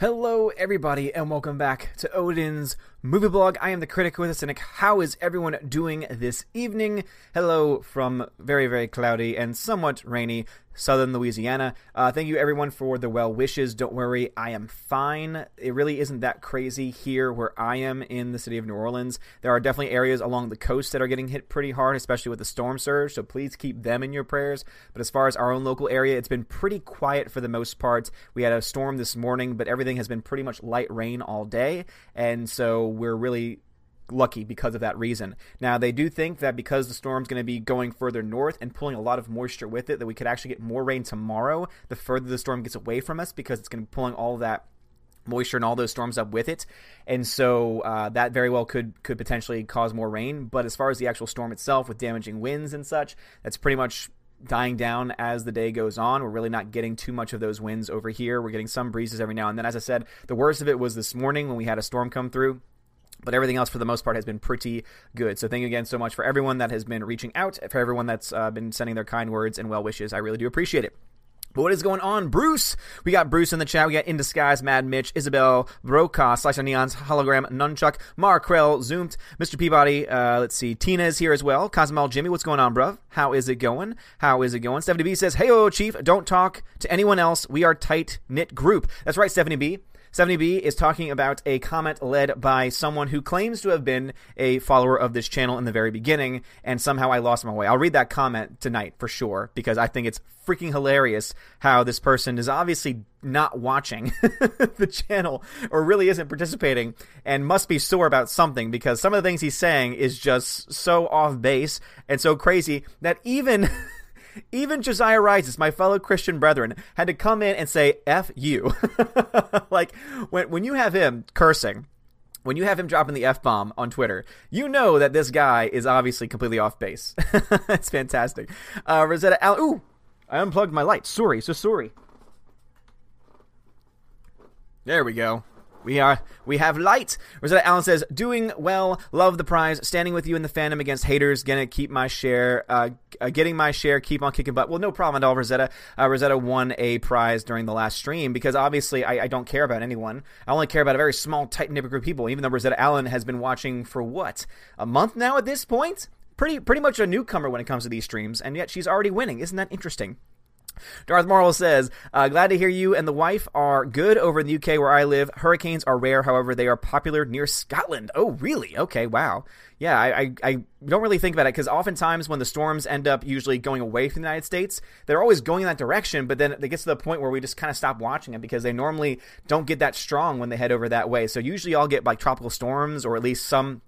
Hello, everybody, and welcome back to Odin's Movie Blog. I am the critic with us, and how is everyone doing this evening? Hello from very, very cloudy and somewhat rainy southern Louisiana. Uh, thank you, everyone, for the well wishes. Don't worry, I am fine. It really isn't that crazy here where I am in the city of New Orleans. There are definitely areas along the coast that are getting hit pretty hard, especially with the storm surge, so please keep them in your prayers. But as far as our own local area, it's been pretty quiet for the most part. We had a storm this morning, but everything has been pretty much light rain all day, and so we're really lucky because of that reason. Now, they do think that because the storm's going to be going further north and pulling a lot of moisture with it, that we could actually get more rain tomorrow the further the storm gets away from us because it's going to be pulling all that moisture and all those storms up with it, and so uh, that very well could could potentially cause more rain. But as far as the actual storm itself, with damaging winds and such, that's pretty much dying down as the day goes on. We're really not getting too much of those winds over here. We're getting some breezes every now and then. As I said, the worst of it was this morning when we had a storm come through but everything else for the most part has been pretty good. So thank you again so much for everyone that has been reaching out, for everyone that's uh, been sending their kind words and well wishes. I really do appreciate it. But what is going on, Bruce? We got Bruce in the chat. We got In Disguise, Mad Mitch, Isabel, Brokaw, Slice on Neons, Hologram, Nunchuck, Markrell, Zoomed, Mr. Peabody. Uh, let's see. Tina is here as well. Cosmel Jimmy, what's going on, bruv? How is it going? How is it going? Stephanie B says, Hey, oh, Chief, don't talk to anyone else. We are tight knit group. That's right, Stephanie B. 70B is talking about a comment led by someone who claims to have been a follower of this channel in the very beginning, and somehow I lost my way. I'll read that comment tonight for sure, because I think it's freaking hilarious how this person is obviously not watching the channel or really isn't participating and must be sore about something because some of the things he's saying is just so off base and so crazy that even even Josiah Rises, my fellow Christian brethren, had to come in and say "f you." like when when you have him cursing, when you have him dropping the f bomb on Twitter, you know that this guy is obviously completely off base. it's fantastic. Uh, Rosetta. Ooh, I unplugged my light. Sorry, so sorry. There we go. We are we have light. Rosetta Allen says, "Doing well, love the prize, standing with you in the fandom against haters, gonna keep my share, uh, uh, getting my share, keep on kicking butt." Well, no problem at all, Rosetta. Uh, Rosetta won a prize during the last stream because obviously I, I, don't care about anyone. I only care about a very small, tight knit group of people. Even though Rosetta Allen has been watching for what a month now at this point, pretty pretty much a newcomer when it comes to these streams, and yet she's already winning. Isn't that interesting? Darth Marvel says, uh, Glad to hear you and the wife are good over in the UK where I live. Hurricanes are rare, however, they are popular near Scotland. Oh, really? Okay, wow. Yeah, I, I, I don't really think about it because oftentimes when the storms end up usually going away from the United States, they're always going in that direction, but then it gets to the point where we just kind of stop watching them because they normally don't get that strong when they head over that way. So usually I'll get like tropical storms or at least some,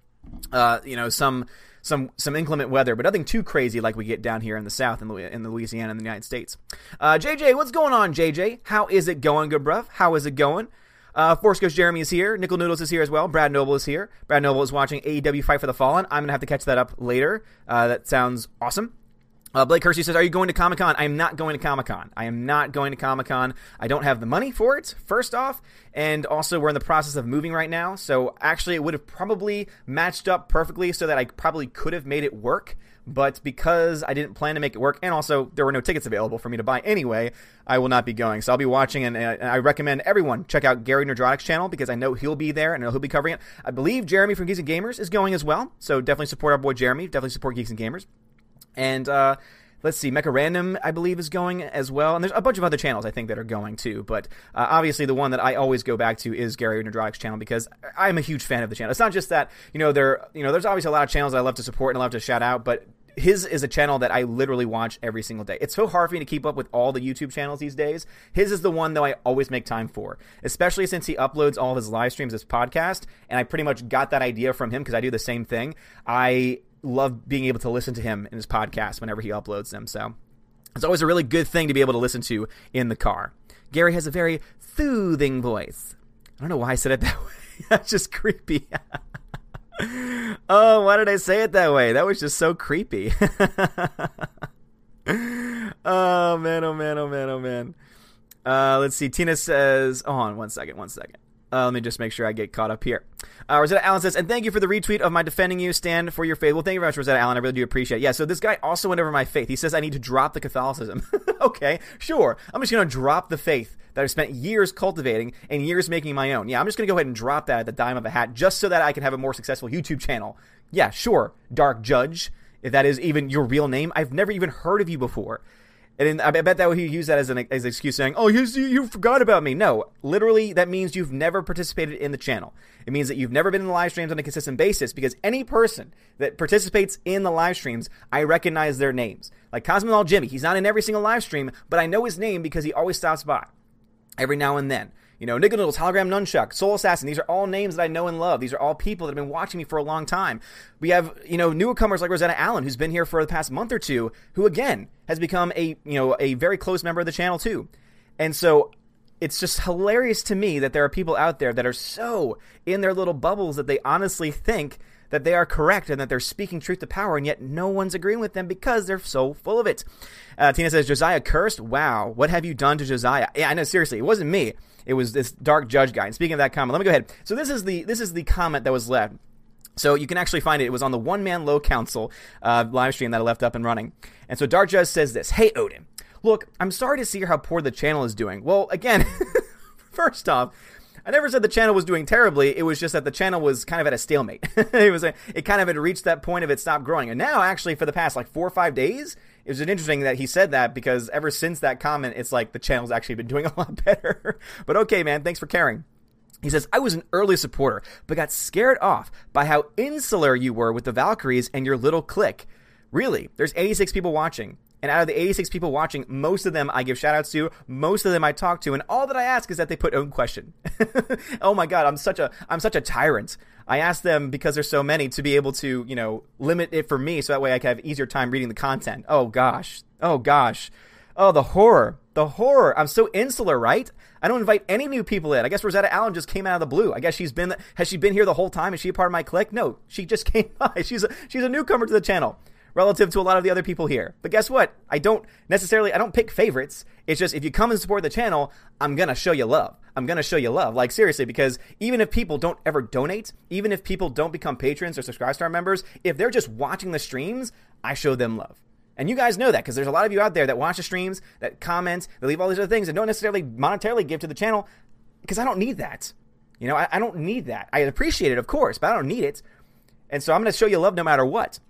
uh, you know, some some some inclement weather, but nothing too crazy like we get down here in the South in, in the Louisiana in the United States. Uh, JJ, what's going on, JJ? How is it going, good bruv? How is it going? Uh, Force Ghost Jeremy is here. Nickel Noodles is here as well. Brad Noble is here. Brad Noble is watching AEW Fight for the Fallen. I'm gonna have to catch that up later. Uh, that sounds awesome. Uh, Blake Hersey says, Are you going to Comic Con? I am not going to Comic Con. I am not going to Comic Con. I don't have the money for it, first off. And also, we're in the process of moving right now. So, actually, it would have probably matched up perfectly so that I probably could have made it work. But because I didn't plan to make it work, and also there were no tickets available for me to buy anyway, I will not be going. So I'll be watching, and, and I recommend everyone check out Gary Nerdrotic's channel because I know he'll be there and he'll be covering it. I believe Jeremy from Geeks and Gamers is going as well. So definitely support our boy Jeremy. Definitely support Geeks and Gamers. And uh, let's see, Mecha Random, I believe, is going as well. And there's a bunch of other channels I think that are going too. But uh, obviously, the one that I always go back to is Gary Nerdrotic's channel because I'm a huge fan of the channel. It's not just that you know there you know there's obviously a lot of channels I love to support and I love to shout out, but his is a channel that I literally watch every single day. It's so hard for me to keep up with all the YouTube channels these days. His is the one though I always make time for, especially since he uploads all of his live streams as podcast, and I pretty much got that idea from him because I do the same thing. I love being able to listen to him in his podcast whenever he uploads them. So it's always a really good thing to be able to listen to in the car. Gary has a very soothing voice. I don't know why I said it that way. That's just creepy. oh, why did I say it that way? That was just so creepy. oh man, oh man, oh man, oh man. Uh, let's see. Tina says, "Oh, on one second, one second. Uh, let me just make sure I get caught up here. Uh, Rosetta Allen says, and thank you for the retweet of my defending you stand for your faith. Well, thank you very much, Rosetta Allen. I really do appreciate it. Yeah, so this guy also went over my faith. He says I need to drop the Catholicism. okay, sure. I'm just going to drop the faith that I've spent years cultivating and years making my own. Yeah, I'm just going to go ahead and drop that at the dime of a hat just so that I can have a more successful YouTube channel. Yeah, sure, Dark Judge, if that is even your real name. I've never even heard of you before. And I bet that he used that as an, as an excuse, saying, "Oh, you, you forgot about me." No, literally, that means you've never participated in the channel. It means that you've never been in the live streams on a consistent basis. Because any person that participates in the live streams, I recognize their names. Like Cosmonol Jimmy, he's not in every single live stream, but I know his name because he always stops by every now and then. You know, Nickel Noodles, Hologram Nunchuck, Soul Assassin. These are all names that I know and love. These are all people that have been watching me for a long time. We have, you know, newcomers like Rosetta Allen, who's been here for the past month or two, who again has become a, you know, a very close member of the channel too. And so it's just hilarious to me that there are people out there that are so in their little bubbles that they honestly think that they are correct and that they're speaking truth to power, and yet no one's agreeing with them because they're so full of it. Uh, Tina says, Josiah cursed? Wow, what have you done to Josiah? Yeah, I know, seriously, it wasn't me. It was this dark judge guy. And speaking of that comment, let me go ahead. So this is the this is the comment that was left. So you can actually find it. It was on the One Man Low Council uh, live stream that I left up and running. And so Dark Judge says this Hey, Odin, look, I'm sorry to see how poor the channel is doing. Well, again, first off, I never said the channel was doing terribly. It was just that the channel was kind of at a stalemate. it was a, it kind of had reached that point of it stopped growing. And now, actually, for the past like four or five days, it was interesting that he said that because ever since that comment, it's like the channel's actually been doing a lot better. but okay, man, thanks for caring. He says, I was an early supporter, but got scared off by how insular you were with the Valkyries and your little clique. Really, there's 86 people watching. And out of the 86 people watching, most of them I give shout outs to, most of them I talk to, and all that I ask is that they put own question. oh my god, I'm such a I'm such a tyrant. I ask them because there's so many to be able to, you know, limit it for me so that way I can have easier time reading the content. Oh gosh. Oh gosh. Oh, the horror. The horror. I'm so insular, right? I don't invite any new people in. I guess Rosetta Allen just came out of the blue. I guess she's been has she been here the whole time? Is she a part of my clique? No, she just came by. She's a she's a newcomer to the channel relative to a lot of the other people here. But guess what? I don't necessarily I don't pick favorites. It's just if you come and support the channel, I'm going to show you love. I'm going to show you love. Like seriously because even if people don't ever donate, even if people don't become patrons or subscribe star members, if they're just watching the streams, I show them love. And you guys know that because there's a lot of you out there that watch the streams, that comment, that leave all these other things, and don't necessarily monetarily give to the channel because I don't need that. You know, I, I don't need that. I appreciate it, of course, but I don't need it. And so I'm going to show you love no matter what.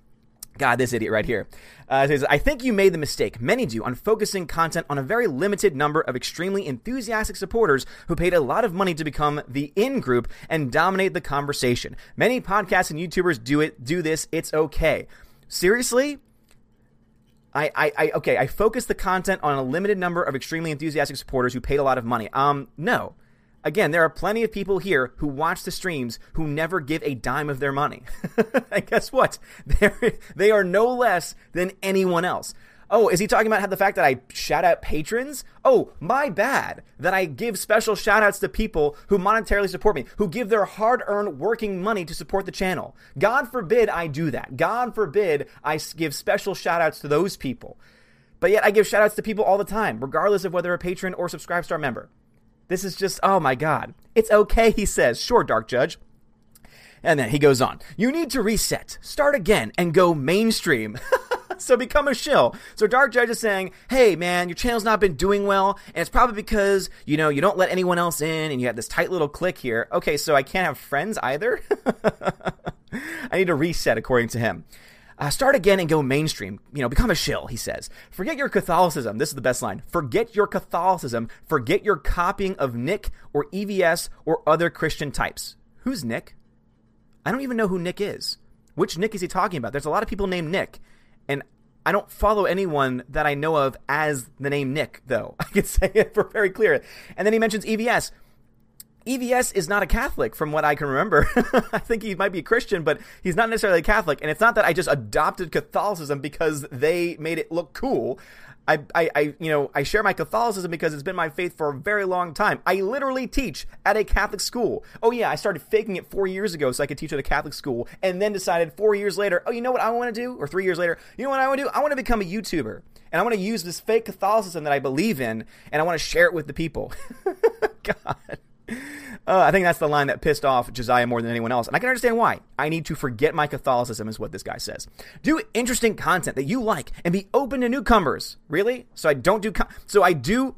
God, this idiot right here. Uh, says, I think you made the mistake, many do, on focusing content on a very limited number of extremely enthusiastic supporters who paid a lot of money to become the in group and dominate the conversation. Many podcasts and YouTubers do it, do this. It's okay. Seriously? I, I, I okay, I focus the content on a limited number of extremely enthusiastic supporters who paid a lot of money. Um, no. Again, there are plenty of people here who watch the streams who never give a dime of their money. and guess what? They're, they are no less than anyone else. Oh, is he talking about how the fact that I shout out patrons? Oh, my bad. That I give special shout outs to people who monetarily support me, who give their hard earned working money to support the channel. God forbid I do that. God forbid I give special shout outs to those people. But yet I give shout outs to people all the time, regardless of whether a patron or subscribe star member. This is just, oh my God. It's okay, he says. Sure, Dark Judge. And then he goes on. You need to reset, start again, and go mainstream. so become a shill. So Dark Judge is saying, hey man, your channel's not been doing well, and it's probably because, you know, you don't let anyone else in and you have this tight little clique here. Okay, so I can't have friends either? I need to reset according to him. Uh, start again and go mainstream. You know, become a shill, he says. Forget your Catholicism. This is the best line. Forget your Catholicism. Forget your copying of Nick or EVS or other Christian types. Who's Nick? I don't even know who Nick is. Which Nick is he talking about? There's a lot of people named Nick, and I don't follow anyone that I know of as the name Nick, though. I can say it for very clear. And then he mentions EVS. EVS is not a Catholic from what I can remember. I think he might be a Christian, but he's not necessarily a Catholic. And it's not that I just adopted Catholicism because they made it look cool. I, I, I, you know, I share my Catholicism because it's been my faith for a very long time. I literally teach at a Catholic school. Oh yeah, I started faking it four years ago so I could teach at a Catholic school, and then decided four years later, oh, you know what I want to do? Or three years later, you know what I want to do? I want to become a YouTuber, and I want to use this fake Catholicism that I believe in, and I want to share it with the people. God. Uh, I think that's the line that pissed off Josiah more than anyone else. And I can understand why. I need to forget my Catholicism, is what this guy says. Do interesting content that you like and be open to newcomers. Really? So I don't do. so I do.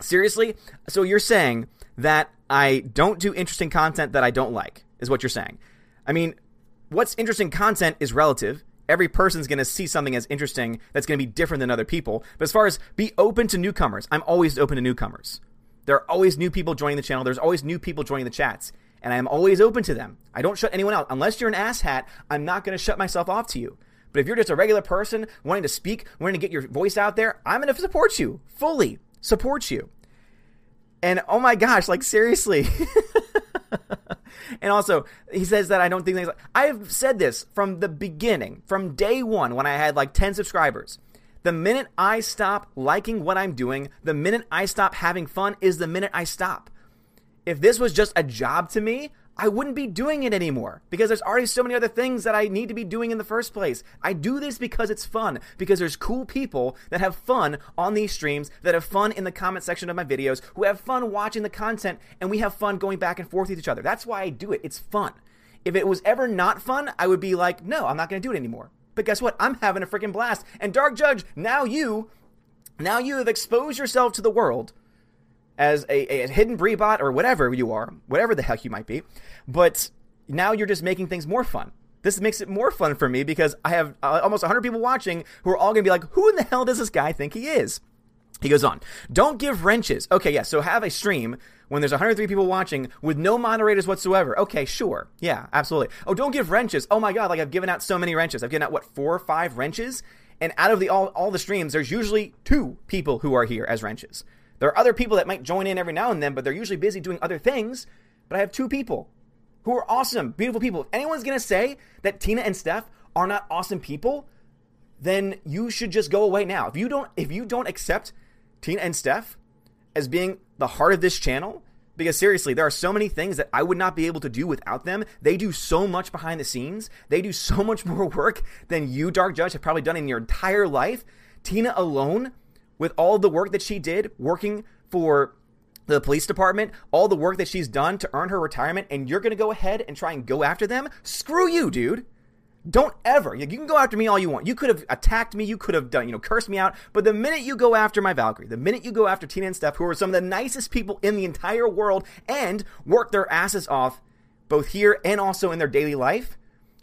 Seriously? So you're saying that I don't do interesting content that I don't like, is what you're saying. I mean, what's interesting content is relative. Every person's going to see something as interesting that's going to be different than other people. But as far as be open to newcomers, I'm always open to newcomers. There are always new people joining the channel. There's always new people joining the chats. And I am always open to them. I don't shut anyone out. Unless you're an asshat, I'm not going to shut myself off to you. But if you're just a regular person wanting to speak, wanting to get your voice out there, I'm going to support you fully, support you. And oh my gosh, like seriously. and also, he says that I don't think things like I've said this from the beginning, from day one when I had like 10 subscribers. The minute I stop liking what I'm doing, the minute I stop having fun is the minute I stop. If this was just a job to me, I wouldn't be doing it anymore because there's already so many other things that I need to be doing in the first place. I do this because it's fun, because there's cool people that have fun on these streams, that have fun in the comment section of my videos, who have fun watching the content, and we have fun going back and forth with each other. That's why I do it. It's fun. If it was ever not fun, I would be like, no, I'm not going to do it anymore. But guess what? I'm having a freaking blast. And Dark Judge, now you, now you have exposed yourself to the world as a, a hidden Breebot or whatever you are, whatever the heck you might be. But now you're just making things more fun. This makes it more fun for me because I have uh, almost 100 people watching who are all going to be like, who in the hell does this guy think he is? He goes on, don't give wrenches. Okay, yeah, so have a stream when there's 103 people watching with no moderators whatsoever. Okay, sure. Yeah, absolutely. Oh, don't give wrenches. Oh my God, like I've given out so many wrenches. I've given out, what, four or five wrenches? And out of the all, all the streams, there's usually two people who are here as wrenches. There are other people that might join in every now and then, but they're usually busy doing other things. But I have two people who are awesome, beautiful people. If anyone's going to say that Tina and Steph are not awesome people, then you should just go away now. If you don't if you don't accept Tina and Steph as being the heart of this channel, because seriously, there are so many things that I would not be able to do without them. They do so much behind the scenes. They do so much more work than you, Dark Judge, have probably done in your entire life. Tina alone with all the work that she did working for the police department, all the work that she's done to earn her retirement, and you're going to go ahead and try and go after them? Screw you, dude. Don't ever. You can go after me all you want. You could have attacked me. You could have done, you know, cursed me out. But the minute you go after my Valkyrie, the minute you go after Tina and Steph, who are some of the nicest people in the entire world and work their asses off both here and also in their daily life,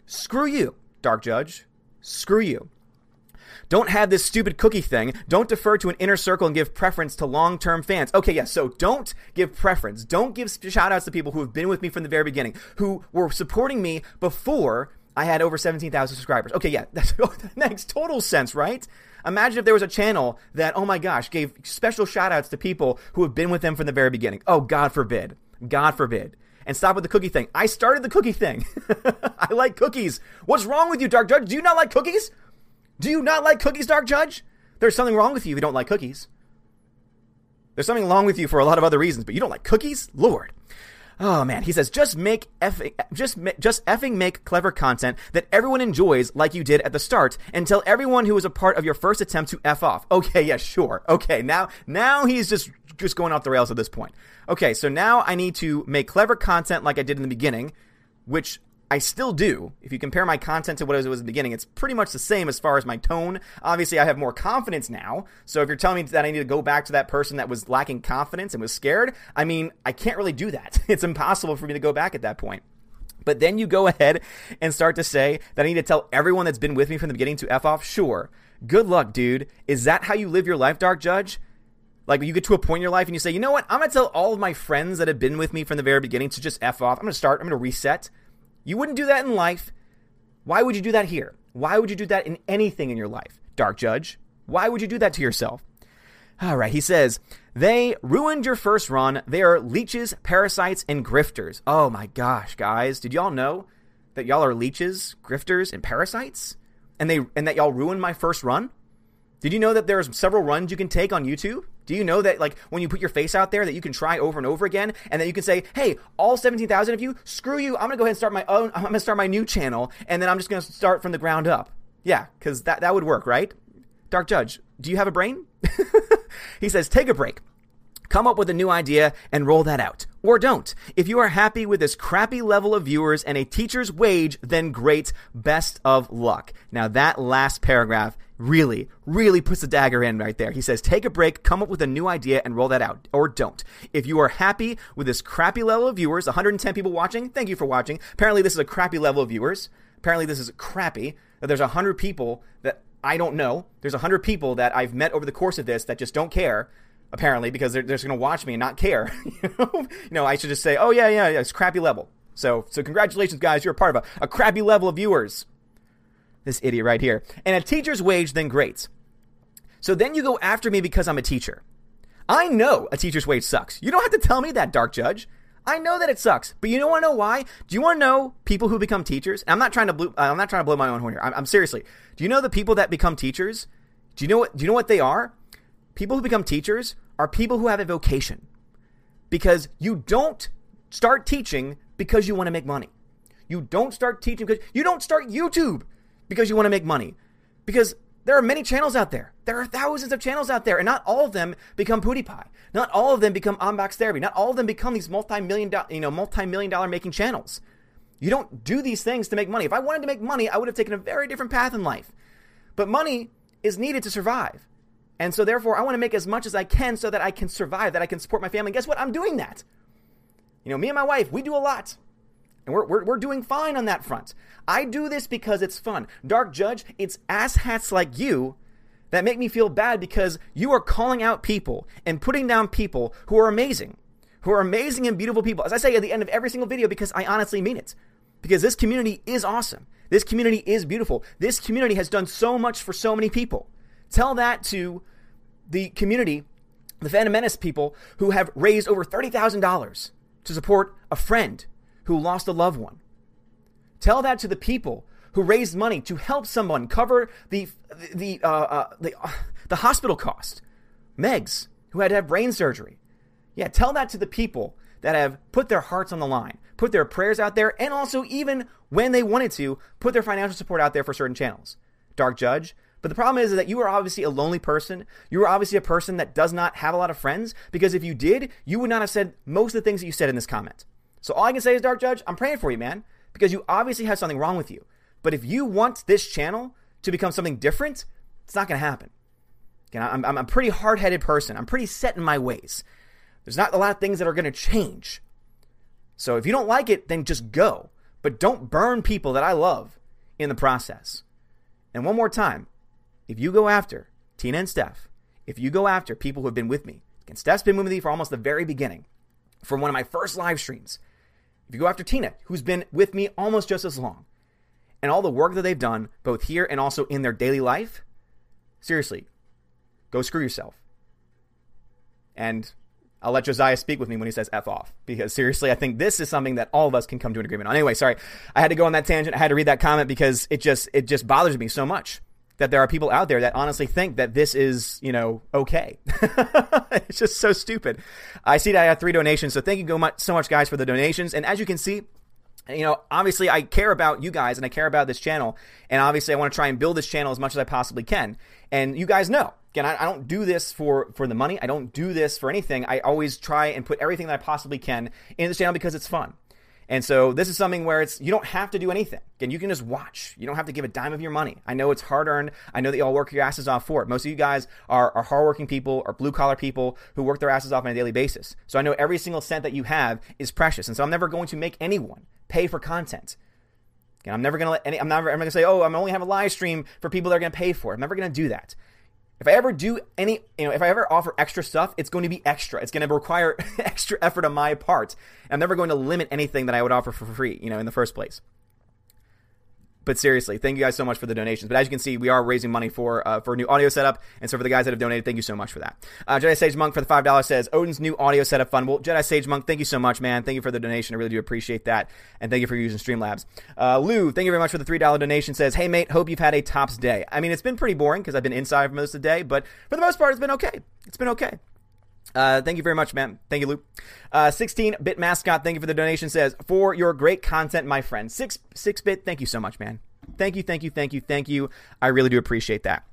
screw you, Dark Judge. Screw you. Don't have this stupid cookie thing. Don't defer to an inner circle and give preference to long term fans. Okay, yes, yeah, so don't give preference. Don't give shout outs to people who have been with me from the very beginning, who were supporting me before I had over 17,000 subscribers. Okay, yeah, that makes total sense, right? Imagine if there was a channel that, oh my gosh, gave special shout outs to people who have been with them from the very beginning. Oh, God forbid. God forbid. And stop with the cookie thing. I started the cookie thing. I like cookies. What's wrong with you, Dark Judge? Do you not like cookies? Do you not like cookies, Dark Judge? There's something wrong with you if you don't like cookies. There's something wrong with you for a lot of other reasons, but you don't like cookies? Lord. Oh man, he says just make effing, just just effing make clever content that everyone enjoys like you did at the start and tell everyone who was a part of your first attempt to f off. Okay, yeah, sure. Okay, now now he's just just going off the rails at this point. Okay, so now I need to make clever content like I did in the beginning, which I still do. If you compare my content to what it was at the beginning, it's pretty much the same as far as my tone. Obviously, I have more confidence now. So if you're telling me that I need to go back to that person that was lacking confidence and was scared, I mean, I can't really do that. It's impossible for me to go back at that point. But then you go ahead and start to say that I need to tell everyone that's been with me from the beginning to F off. Sure. Good luck, dude. Is that how you live your life, Dark Judge? Like you get to a point in your life and you say, you know what? I'm gonna tell all of my friends that have been with me from the very beginning to just F off. I'm gonna start, I'm gonna reset. You wouldn't do that in life. Why would you do that here? Why would you do that in anything in your life, Dark Judge? Why would you do that to yourself? All right, he says, they ruined your first run. They are leeches, parasites, and grifters. Oh my gosh, guys. Did y'all know that y'all are leeches, grifters, and parasites? And they and that y'all ruined my first run? Did you know that there's several runs you can take on YouTube? Do you know that like when you put your face out there that you can try over and over again and that you can say, "Hey, all 17,000 of you, screw you. I'm to go ahead and start my own I'm to start my new channel and then I'm just to start from the ground up." Yeah, cuz that that would work, right? Dark Judge, do you have a brain? he says, "Take a break. Come up with a new idea and roll that out. Or don't. If you are happy with this crappy level of viewers and a teacher's wage, then great. Best of luck. Now, that last paragraph really, really puts a dagger in right there. He says, take a break, come up with a new idea, and roll that out. Or don't. If you are happy with this crappy level of viewers, 110 people watching, thank you for watching. Apparently, this is a crappy level of viewers. Apparently, this is crappy. That there's 100 people that I don't know. There's 100 people that I've met over the course of this that just don't care apparently, because they're, they're just going to watch me and not care. you, know? I should just say, oh, yeah, yeah, yeah, it's crappy level. So, so congratulations, guys. You're a part of a, a crappy level of viewers. This idiot right here. And a teacher's wage, then great. So then you go after me because I'm a teacher. I know a teacher's wage sucks. You don't have to tell me that, Dark Judge. I know that it sucks, but you don't want to know why? Do you want to know people who become teachers? I'm not trying to blow, I'm not trying to blow my own horn here. I'm, I'm seriously. Do you know the people that become teachers? Do you know what? Do you know what they are? people who become teachers are people who have a vocation because you don't start teaching because you want to make money. You don't start teaching because you don't start YouTube because you want to make money. Because there are many channels out there. There are thousands of channels out there, and not all of them become PewDiePie. Not all of them become Unbox Therapy. Not all of them become these multi-million, do- you know, multi-million dollar making channels. You don't do these things to make money. If I wanted to make money, I would have taken a very different path in life. But money is needed to survive. And so, therefore, I want to make as much as I can so that I can survive, that I can support my family. And guess what? I'm doing that. You know, me and my wife, we do a lot. And we're, we're, we're doing fine on that front. I do this because it's fun. Dark Judge, it's asshats like you that make me feel bad because you are calling out people and putting down people who are amazing, who are amazing and beautiful people. As I say at the end of every single video, because I honestly mean it. Because this community is awesome. This community is beautiful. This community has done so much for so many people. Tell that to the community, the Phantom Menace people who have raised over $30,000 to support a friend who lost a loved one. Tell that to the people who raised money to help someone cover the the uh, uh, the, uh, the hospital cost. Megs, who had to have brain surgery. Yeah, tell that to the people that have put their hearts on the line, put their prayers out there, and also even when they wanted to, put their financial support out there for certain channels. Dark Judge, but the problem is, is that you are obviously a lonely person. You are obviously a person that does not have a lot of friends because if you did, you would not have said most of the things that you said in this comment. So all I can say is, Dark Judge, I'm praying for you, man, because you obviously have something wrong with you. But if you want this channel to become something different, it's not going to happen. Again, I'm, I'm a pretty hard headed person. I'm pretty set in my ways. There's not a lot of things that are going to change. So if you don't like it, then just go. But don't burn people that I love in the process. And one more time, if you go after Tina and Steph, if you go after people who have been with me, and Steph's been with me for almost the very beginning, from one of my first live streams. If you go after Tina, who's been with me almost just as long, and all the work that they've done, both here and also in their daily life, seriously, go screw yourself. And I'll let Josiah speak with me when he says F off. Because seriously, I think this is something that all of us can come to an agreement on. Anyway, sorry. I had to go on that tangent. I had to read that comment because it just it just bothers me so much that there are people out there that honestly think that this is, you know, okay. it's just so stupid. I see that I have three donations, so thank you so much, guys, for the donations. And as you can see, you know, obviously I care about you guys and I care about this channel. And obviously I want to try and build this channel as much as I possibly can. And you guys know, again, I, I, don't do this for, for the money. I don't do this for anything. I always try and put everything that I possibly can in this channel because it's fun. And so this is something where it's you don't have to do anything. Again, you can just watch. You don't have to give a dime of your money. I know it's hard earned. I know that you all work your asses off for it. Most of you guys are, are hardworking people or blue collar people who work their asses off on a daily basis. So I know every single cent that you have is precious. And so I'm never going to make anyone pay for content. Again, I'm never going to let any, I'm never, I'm to say, oh, I'm only have a live stream for people that are going to pay for it. I'm never going to do that. If I ever do any, you know, if I ever offer extra stuff, it's going to be extra. It's going to require extra effort on my part. I'm never going to limit anything that I would offer for free, you know, in the first place. But seriously, thank you guys so much for the donations. But as you can see, we are raising money for uh, for a new audio setup. And so for the guys that have donated, thank you so much for that. Uh, Jedi Sage Monk for the five dollars says Odin's new audio setup fun. Well, Jedi Sage Monk, thank you so much, man. Thank you for the donation. I really do appreciate that, and thank you for using Streamlabs. Uh, Lou, thank you very much for the three dollar donation. Says, Hey mate, hope you've had a tops day. I mean, it's been pretty boring because I've been inside for most of the day, but for the most part, it's been okay. It's been okay. Uh, thank you very much, man. Thank you, Luke. Uh, 16-bit mascot, thank you for the donation. Says for your great content, my friend. Six six bit, thank you so much, man. Thank you, thank you, thank you, thank you. I really do appreciate that.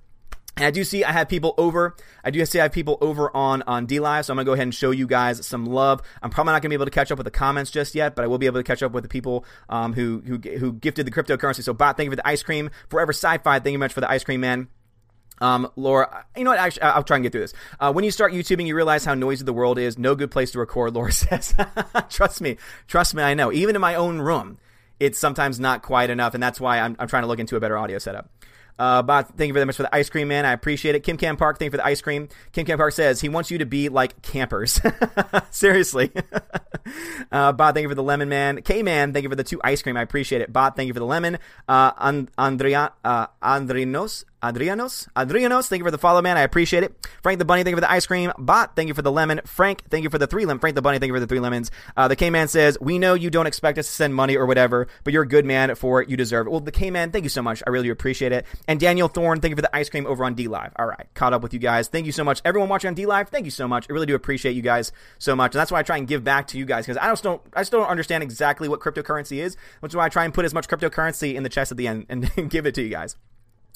And I do see I have people over. I do see I have people over on on D Live, so I'm gonna go ahead and show you guys some love. I'm probably not gonna be able to catch up with the comments just yet, but I will be able to catch up with the people um, who who who gifted the cryptocurrency. So, Bot, thank you for the ice cream. Forever Sci-Fi, thank you much for the ice cream, man. Um, Laura, you know what? Actually, I'll try and get through this. Uh, when you start YouTubing, you realize how noisy the world is. No good place to record, Laura says. trust me. Trust me, I know. Even in my own room, it's sometimes not quite enough, and that's why I'm, I'm trying to look into a better audio setup. Uh, Bob, thank you very much for the ice cream, man. I appreciate it. Kim Cam Park, thank you for the ice cream. Kim Cam Park says he wants you to be like campers. Seriously. uh, Bob, thank you for the lemon, man. K Man, thank you for the two ice cream. I appreciate it. Bob, thank you for the lemon. Uh, And- Andrea, uh, Andrinos, Adrianos, Adrianos, thank you for the follow, man. I appreciate it. Frank the Bunny, thank you for the ice cream. Bot, thank you for the lemon. Frank, thank you for the three lemon. Frank the Bunny, thank you for the three lemons. Uh, the K Man says, We know you don't expect us to send money or whatever, but you're a good man for it. You deserve it. Well, the K Man, thank you so much. I really do appreciate it. And Daniel Thorne, thank you for the ice cream over on D Live. All right, caught up with you guys. Thank you so much. Everyone watching on D Live, thank you so much. I really do appreciate you guys so much. And that's why I try and give back to you guys because I just don't, I still don't understand exactly what cryptocurrency is, which is why I try and put as much cryptocurrency in the chest at the end and give it to you guys.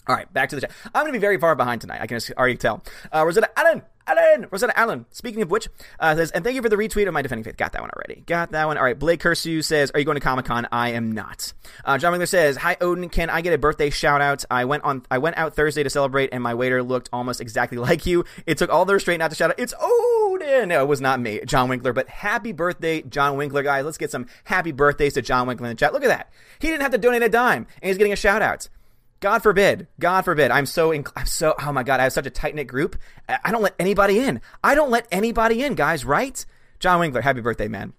All right, back to the chat. I'm going to be very far behind tonight. I can already tell. Uh, Rosetta Allen, Allen, Rosetta Allen. Speaking of which, uh, says, and thank you for the retweet of my defending faith. Got that one already. Got that one. All right. Blake Cursu says, "Are you going to Comic Con?" I am not. Uh, John Miller says, "Hi Odin, can I get a birthday shout out? I went on. I went out Thursday to celebrate, and my waiter looked almost exactly like you. It took all their restraint not to shout out. It's Odin. No, it was not me, John Winkler. But happy birthday, John Winkler, guys. Let's get some happy birthdays to John Winkler in the chat. Look at that. He didn't have to donate a dime, and he's getting a shout out. God forbid. God forbid. I'm so, inc- I'm so, oh my God, I have such a tight knit group. I-, don't let anybody in. I don't let anybody in, guys, right? John Winkler, happy birthday, man.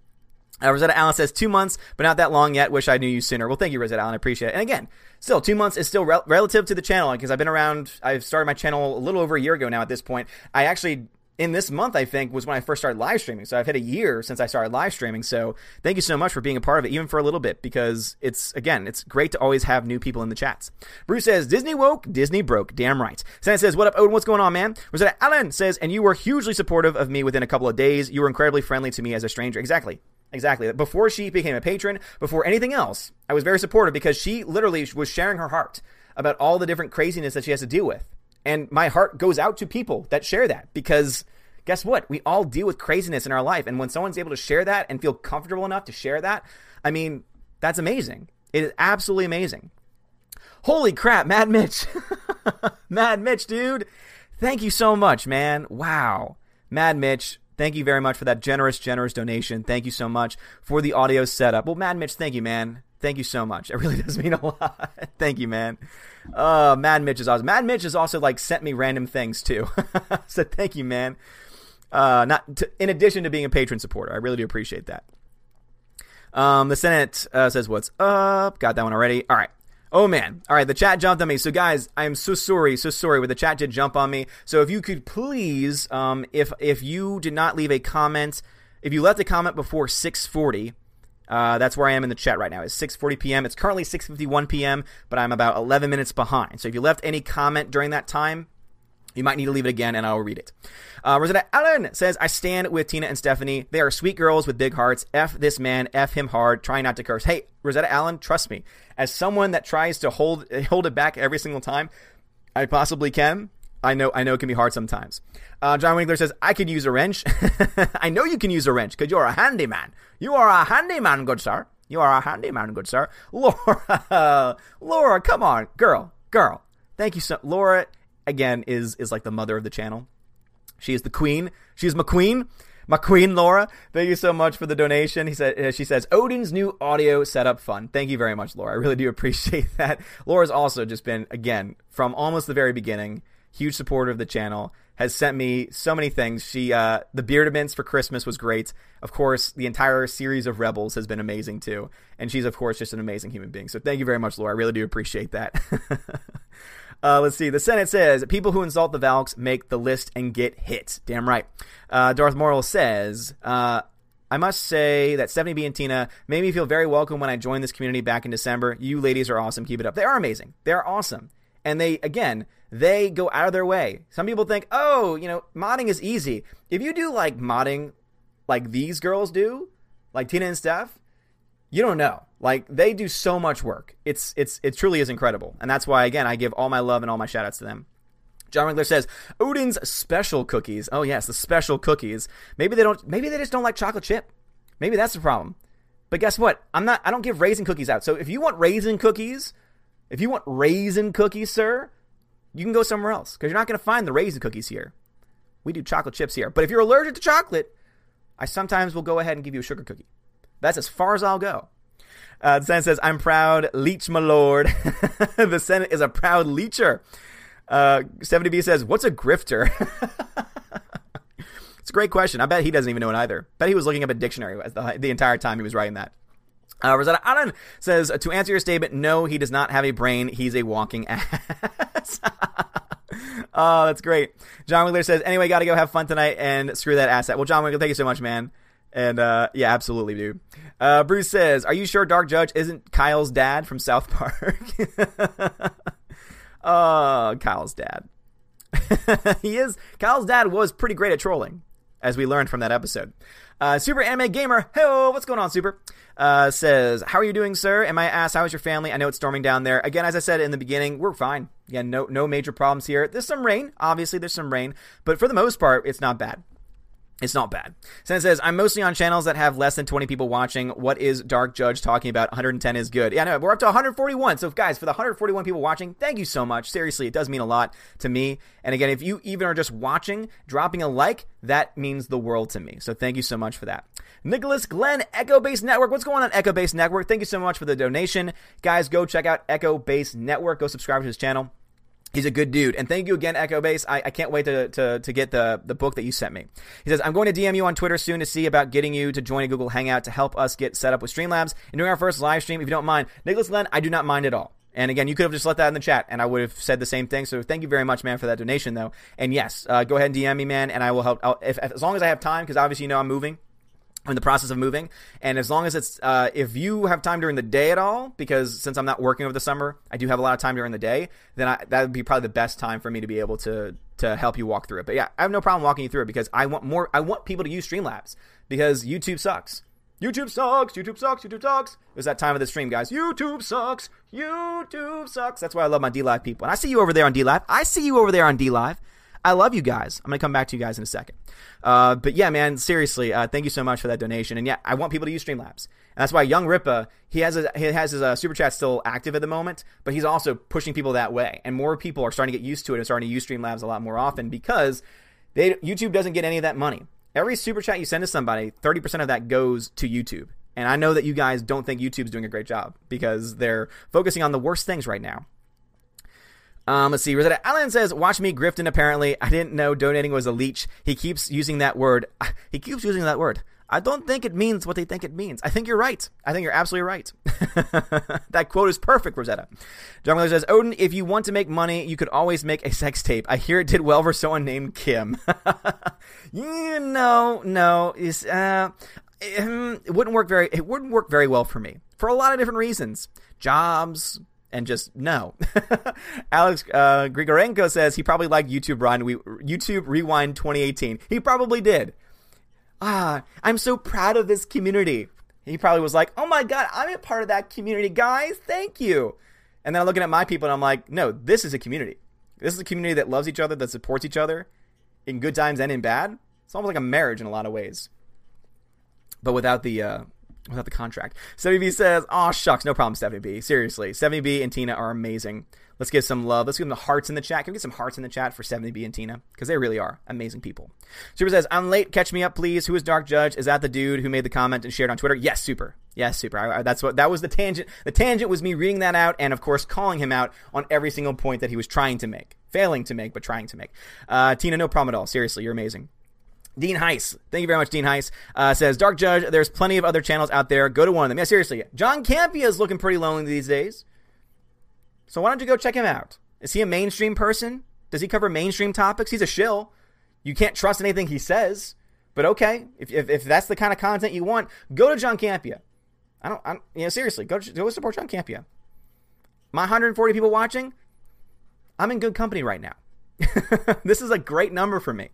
Uh, Rosetta Allen says two months, but not that long yet. Wish I knew you sooner. Well, thank you, Rosetta Allen. I appreciate it. And again, still two months is still rel- relative to the channel because I've been around. I've started my channel a little over a year ago now. At this point, I actually in this month, I think, was when I first started live streaming. So I've hit a year since I started live streaming. So thank you so much for being a part of it, even for a little bit, because it's, again, it's great to always have new people in the chats. Bruce says, Disney woke, Disney broke. Damn right. Senna says, What up, Odin? What's going on, man? Rosetta Allen says, And you were hugely supportive of me within a couple of days. You were incredibly friendly to me as a stranger. Exactly. Exactly. Before she became a patron, before anything else, I was very supportive because she literally was sharing her heart about all the different craziness that she has to deal with. And my heart goes out to people that share that because guess what? We all deal with craziness in our life. And when someone's able to share that and feel comfortable enough to share that, I mean, that's amazing. It is absolutely amazing. Holy crap, Mad Mitch. Mad Mitch, dude. Thank you so much, man. Wow. Mad Mitch, thank you very much for that generous, generous donation. Thank you so much for the audio setup. Well, Mad Mitch, thank you, man. Thank you so much. It really does mean a lot. thank you, man. Uh, Mad Mitch is awesome. Mad Mitch has also like sent me random things too. so thank you, man. Uh, not to, in addition to being a patron supporter, I really do appreciate that. Um, the Senate uh, says, "What's up?" Got that one already. All right. Oh man. All right, the chat jumped on me. So guys, I am so sorry, so sorry, but the chat did jump on me. So if you could please, um, if if you did not leave a comment, if you left a comment before 6:40, uh, that's where I am in the chat right now. It's 6:40 p.m. It's currently 6:51 p.m., but I'm about 11 minutes behind. So if you left any comment during that time, you might need to leave it again, and I'll read it. Uh, Rosetta Allen says, I stand with Tina and Stephanie. They are sweet girls with big hearts. F this man, F him hard. Try not to curse. Hey, Rosetta Allen, trust me. As someone that tries to hold hold it back every single time I possibly can, I know I know it can be hard sometimes. Uh, John Winkler says, I could use a wrench. I know you can use a wrench because you're a handyman. You are a handyman, good sir. You are a handyman, good sir. Laura, Laura, come on, girl, girl. Thank you so, Laura. Again, is is like the mother of the channel. She is the queen. She is McQueen. McQueen Laura, thank you so much for the donation. He said, uh, she says, Odin's new audio setup fun. Thank you very much, Laura. I really do appreciate that. Laura's also just been, again, from almost the very beginning, huge supporter of the channel. Has sent me so many things. She, uh, the Beardaments for Christmas was great. Of course, the entire series of Rebels has been amazing too. And she's, of course, just an amazing human being. So thank you very much, Laura. I really do appreciate that. Uh, let's see. The Senate says people who insult the Valks make the list and get hit. Damn right. Uh, Darth Moral says, uh, I must say that Stephanie B and Tina made me feel very welcome when I joined this community back in December. You ladies are awesome. Keep it up. They are amazing. They are awesome. And they, again, they go out of their way. Some people think, oh, you know, modding is easy. If you do like modding like these girls do, like Tina and Steph, you don't know. Like they do so much work. It's it's it truly is incredible. And that's why again I give all my love and all my shout outs to them. John Winkler says Odin's special cookies. Oh yes, the special cookies. Maybe they don't. Maybe they just don't like chocolate chip. Maybe that's the problem. But guess what? I'm not. I don't give raisin cookies out. So if you want raisin cookies, if you want raisin cookies, sir, you can go somewhere else because you're not going to find the raisin cookies here. We do chocolate chips here. But if you're allergic to chocolate, I sometimes will go ahead and give you a sugar cookie. That's as far as I'll go. Uh, the Senate says, I'm proud, leech, my lord. the Senate is a proud leecher. Uh, 70B says, What's a grifter? it's a great question. I bet he doesn't even know it either. bet he was looking up a dictionary the, the entire time he was writing that. Uh, Rosetta Allen says, To answer your statement, no, he does not have a brain. He's a walking ass. oh, that's great. John Wiggler says, Anyway, got to go have fun tonight and screw that asset. Well, John Wiggler, thank you so much, man. And uh, yeah, absolutely, dude. Uh, Bruce says, "Are you sure Dark Judge isn't Kyle's dad from South Park?" uh, Kyle's dad. he is. Kyle's dad was pretty great at trolling, as we learned from that episode. Uh, Super Anime Gamer, hello, what's going on, Super? Uh, says, "How are you doing, sir?" And I ask, "How is your family?" I know it's storming down there. Again, as I said in the beginning, we're fine. Yeah, no, no major problems here. There's some rain, obviously. There's some rain, but for the most part, it's not bad. It's not bad. Sen says, I'm mostly on channels that have less than 20 people watching. What is Dark Judge talking about? 110 is good. Yeah, no, we're up to 141. So, guys, for the 141 people watching, thank you so much. Seriously, it does mean a lot to me. And again, if you even are just watching, dropping a like, that means the world to me. So, thank you so much for that. Nicholas Glenn, Echo Base Network. What's going on, Echo Base Network? Thank you so much for the donation. Guys, go check out Echo Base Network. Go subscribe to his channel. He's a good dude. And thank you again, Echo Base. I, I can't wait to, to, to get the, the book that you sent me. He says, I'm going to DM you on Twitter soon to see about getting you to join a Google Hangout to help us get set up with Streamlabs and doing our first live stream if you don't mind. Nicholas Glenn, I do not mind at all. And again, you could have just let that in the chat, and I would have said the same thing. So thank you very much, man, for that donation, though. And yes, uh, go ahead and DM me, man, and I will help. If, as long as I have time, because obviously you know I'm moving, in the process of moving. And as long as it's, uh, if you have time during the day at all, because since I'm not working over the summer, I do have a lot of time during the day, then I, that would be probably the best time for me to be able to, to help you walk through it. But yeah, I have no problem walking you through it because I want more, I want people to use Streamlabs because YouTube sucks. YouTube sucks. YouTube sucks. YouTube sucks. It was that time of the stream, guys. YouTube sucks. YouTube sucks. That's why I love my DLive people. And I see you over there on DLive. I see you over there on DLive. I love you guys. I'm going to come back to you guys in a second. Uh, but yeah, man, seriously, uh, thank you so much for that donation. And yeah, I want people to use Streamlabs. And that's why Young Ripa, he has a, he has his uh, super chat still active at the moment, but he's also pushing people that way. And more people are starting to get used to it and starting to use Streamlabs a lot more often because they YouTube doesn't get any of that money. Every super chat you send to somebody, 30% of that goes to YouTube. And I know that you guys don't think YouTube's doing a great job because they're focusing on the worst things right now. Um, let's see. Rosetta Allen says, "Watch me grifting." Apparently, I didn't know donating was a leech. He keeps using that word. He keeps using that word. I don't think it means what they think it means. I think you're right. I think you're absolutely right. that quote is perfect, Rosetta. John Miller says, Odin, if you want to make money, you could always make a sex tape. I hear it did well for someone named Kim. you know, no, is uh, it wouldn't work very. It wouldn't work very well for me for a lot of different reasons. Jobs, and just no. Alex uh, Grigorenko says he probably liked YouTube Rewind, We, YouTube Rewind 2018. He probably did. Ah, I'm so proud of this community. He probably was like, "Oh my god, I'm a part of that community, guys. Thank you." And then I'm looking at my people and I'm like, "No, this is a community. This is a community that loves each other, that supports each other in good times and in bad. It's almost like a marriage in a lot of ways, but without the uh, without the contract. 70B says, "Oh shucks, no problem, 70B. Seriously, 70B and Tina are amazing. Let's give some love. Let's give them the hearts in the chat. Can we get some hearts in the chat for 70B and Tina? Because they really are amazing people. Super says, I'm late. Catch me up, please. Who is Dark Judge? Is that the dude who made the comment and shared on Twitter? Yes, super. Yes, super. I, I, that's what that was the tangent. The tangent was me reading that out and, of course, calling him out on every single point that he was trying to make, failing to make, but trying to make. Uh, Tina, no problem at all. Seriously, you're amazing. Dean Heiss, thank you very much, Dean Heiss, uh, says, Dark Judge, there's plenty of other channels out there. Go to one of them. Yeah, seriously. John Campea is looking pretty lonely these days. So why don't you go check him out? Is he a mainstream person? Does he cover mainstream topics? He's a shill. You can't trust anything he says. But okay, if, if, if that's the kind of content you want, go to John Campea. I don't, I you know, seriously, go, go support John Campea. My 140 people watching, I'm in good company right now. this is a great number for me.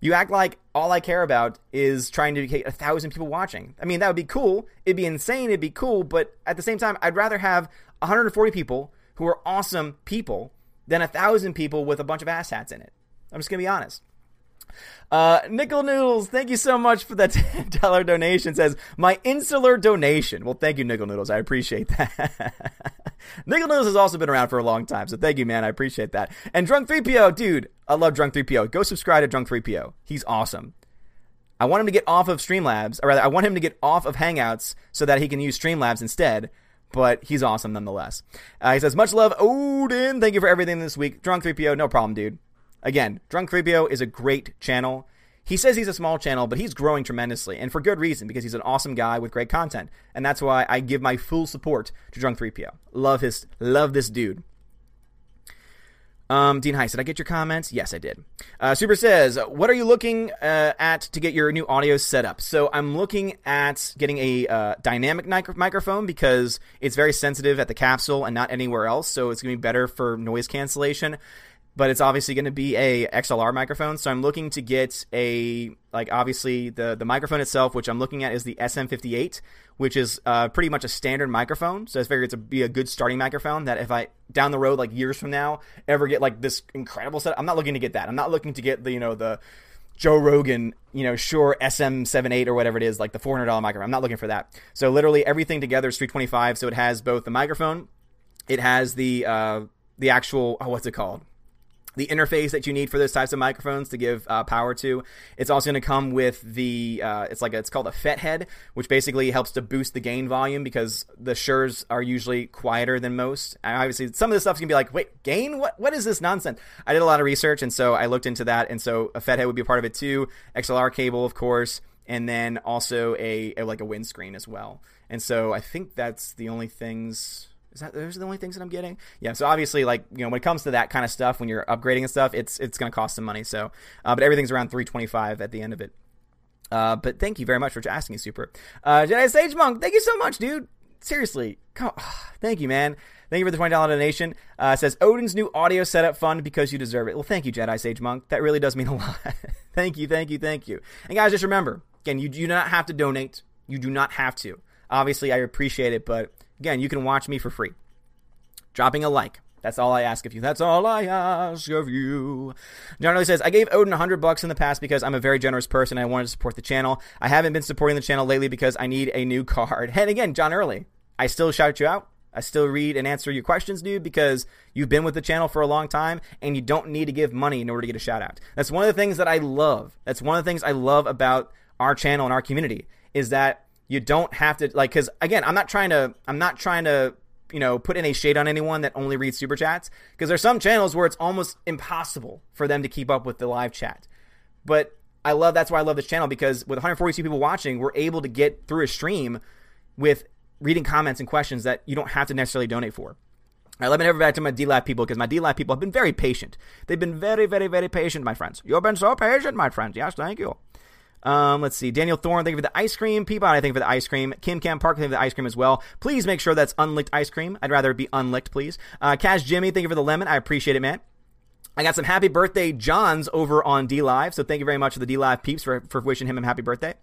You act like all I care about is trying to get a thousand people watching. I mean, that would be cool. It'd be insane. It'd be cool. But at the same time, I'd rather have 140 people who are awesome people than a thousand people with a bunch of asshats in it. I'm just gonna be honest. Uh, Nickel Noodles, thank you so much for that $10 donation. Says, my insular donation. Well, thank you, Nickel Noodles. I appreciate that. Nickel Noodles has also been around for a long time, so thank you, man. I appreciate that. And Drunk 3PO, dude, I love Drunk 3PO. Go subscribe to Drunk 3PO. He's awesome. I want him to get off of Streamlabs, or rather, I want him to get off of Hangouts so that he can use Streamlabs instead. But he's awesome nonetheless. Uh, he says, "Much love, Odin. Thank you for everything this week, Drunk 3PO. No problem, dude. Again, Drunk 3PO is a great channel. He says he's a small channel, but he's growing tremendously, and for good reason, because he's an awesome guy with great content. And that's why I give my full support to Drunk 3PO. Love his love this dude. Um, Dean Heiss, did I get your comments? Yes, I did. Uh, Super says, what are you looking uh, at to get your new audio set up? So I'm looking at getting a uh, dynamic mic- microphone because it's very sensitive at the capsule and not anywhere else. So it's going to be better for noise cancellation but it's obviously going to be a XLR microphone. So I'm looking to get a like obviously the the microphone itself, which I'm looking at is the SM58, which is uh, pretty much a standard microphone. So I figure it's a be a good starting microphone that if I down the road like years from now ever get like this incredible set, I'm not looking to get that. I'm not looking to get the you know the Joe Rogan, you know, Shure SM7B or whatever it is, like the $400 microphone. I'm not looking for that. So literally everything together is 325. So it has both the microphone, it has the uh, the actual oh, what's it called? The interface that you need for those types of microphones to give uh, power to. It's also going to come with the uh, it's like a, it's called a FetHead, which basically helps to boost the gain volume because the Shures are usually quieter than most. And obviously, some of this stuff's gonna be like, wait, gain? What what is this nonsense? I did a lot of research, and so I looked into that, and so a FetHead would be a part of it too. XLR cable, of course, and then also a, a like a windscreen as well. And so I think that's the only things is that those are the only things that I'm getting? Yeah. So obviously, like you know, when it comes to that kind of stuff, when you're upgrading and stuff, it's it's going to cost some money. So, uh, but everything's around 325 at the end of it. Uh, but thank you very much for asking, Super uh, Jedi Sage Monk. Thank you so much, dude. Seriously, come, thank you, man. Thank you for the twenty dollar donation. Uh, says Odin's new audio setup fund because you deserve it. Well, thank you, Jedi Sage Monk. That really does mean a lot. thank you, thank you, thank you. And guys, just remember, again, you do not have to donate. You do not have to. Obviously, I appreciate it, but Again, you can watch me for free. Dropping a like. That's all I ask of you. That's all I ask of you. John Early says, I gave Odin 100 bucks in the past because I'm a very generous person. I wanted to support the channel. I haven't been supporting the channel lately because I need a new card. And again, John Early, I still shout you out. I still read and answer your questions, dude, because you've been with the channel for a long time and you don't need to give money in order to get a shout out. That's one of the things that I love. That's one of the things I love about our channel and our community is that you don't have to like because again, I'm not trying to I'm not trying to you know put any shade on anyone that only reads super chats because there's some channels where it's almost impossible for them to keep up with the live chat. But I love that's why I love this channel because with 142 people watching, we're able to get through a stream with reading comments and questions that you don't have to necessarily donate for. All right, let me never back to my DLive people because my DLive people have been very patient. They've been very, very, very patient, my friends. You've been so patient, my friends. Yes, thank you. Um, let's see. Daniel Thorne, thank you for the ice cream. Peabody, I thank you for the ice cream. Kim Cam Park, thank you for the ice cream as well. Please make sure that's unlicked ice cream. I'd rather it be unlicked, please. Uh, Cash Jimmy, thank you for the lemon. I appreciate it, man. I got some happy birthday Johns over on D Live, so thank you very much to the D Live peeps for, for wishing him a happy birthday.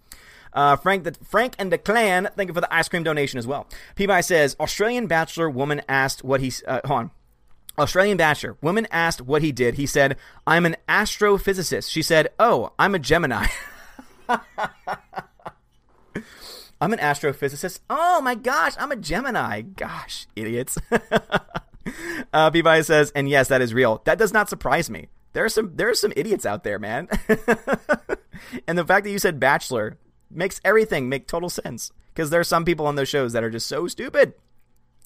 Uh, Frank, the, Frank and the clan, thank you for the ice cream donation as well. Peabody says Australian bachelor woman asked what he. Uh, hold on. Australian bachelor woman asked what he did. He said, "I'm an astrophysicist." She said, "Oh, I'm a Gemini." I'm an astrophysicist. Oh my gosh, I'm a Gemini. Gosh, idiots. uh, Peabody says, and yes, that is real. That does not surprise me. There are some there are some idiots out there, man. and the fact that you said bachelor makes everything make total sense because there are some people on those shows that are just so stupid.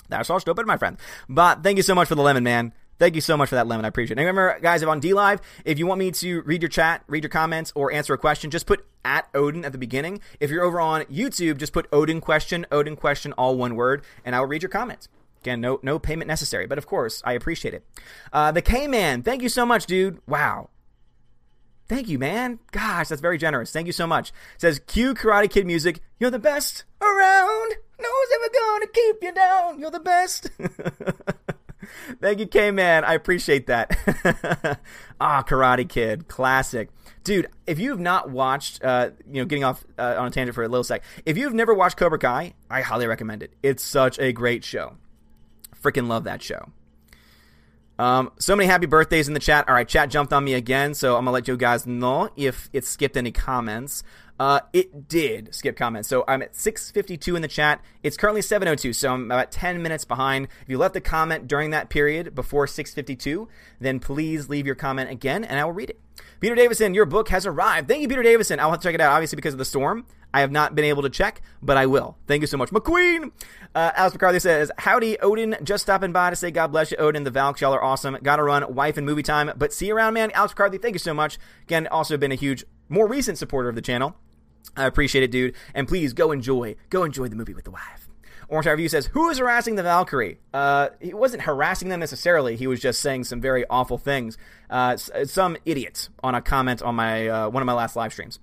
That's all stupid, my friend. But thank you so much for the lemon, man. Thank you so much for that, Lemon. I appreciate it. And remember, guys, if on D Live, if you want me to read your chat, read your comments, or answer a question, just put at Odin at the beginning. If you're over on YouTube, just put Odin question, Odin question, all one word, and I will read your comments. Again, no no payment necessary, but of course, I appreciate it. Uh, the K Man, thank you so much, dude. Wow. Thank you, man. Gosh, that's very generous. Thank you so much. It says Q Karate Kid music. You're the best around. No one's ever gonna keep you down. You're the best. Thank you, K Man. I appreciate that. ah, Karate Kid, classic. Dude, if you've not watched, uh, you know, getting off uh, on a tangent for a little sec, if you've never watched Cobra Kai, I highly recommend it. It's such a great show. Freaking love that show. Um, so many happy birthdays in the chat. All right, chat jumped on me again, so I'm gonna let you guys know if it skipped any comments. Uh, it did skip comments. So I'm at 6:52 in the chat. It's currently 7:02, so I'm about 10 minutes behind. If you left a comment during that period before 6:52, then please leave your comment again, and I will read it. Peter Davison, your book has arrived. Thank you, Peter Davison. I'll have to check it out, obviously because of the storm. I have not been able to check, but I will. Thank you so much, McQueen. Uh, Alex McCarthy says, "Howdy, Odin. Just stopping by to say God bless you, Odin. The Valks, y'all are awesome. Gotta run, wife and movie time, but see you around, man. Alex McCarthy, thank you so much. Again, also been a huge, more recent supporter of the channel. I appreciate it, dude. And please go enjoy, go enjoy the movie with the wife. Orange Review says, "Who is harassing the Valkyrie?" Uh, he wasn't harassing them necessarily. He was just saying some very awful things. Uh, some idiot on a comment on my uh, one of my last live streams.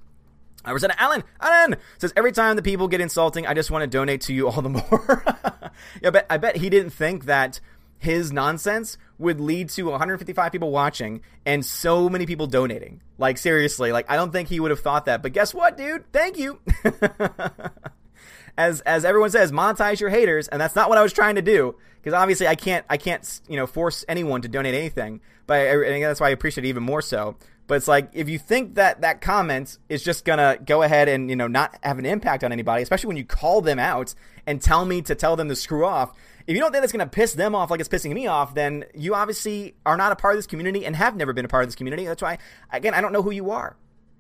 Uh, Rosanna Alan. Alan says every time the people get insulting, I just want to donate to you all the more. yeah, but I bet he didn't think that his nonsense would lead to 155 people watching and so many people donating. Like seriously, like I don't think he would have thought that. But guess what, dude? Thank you. as as everyone says, monetize your haters, and that's not what I was trying to do because obviously I can't I can't you know force anyone to donate anything. But I, I that's why I appreciate it even more so. But it's like if you think that that comment is just gonna go ahead and you know not have an impact on anybody, especially when you call them out and tell me to tell them to screw off, if you don't think that's to piss them off like it's pissing me off, then you obviously are not a part of this community and have never been a part of this community. That's why, again, I don't know who you are.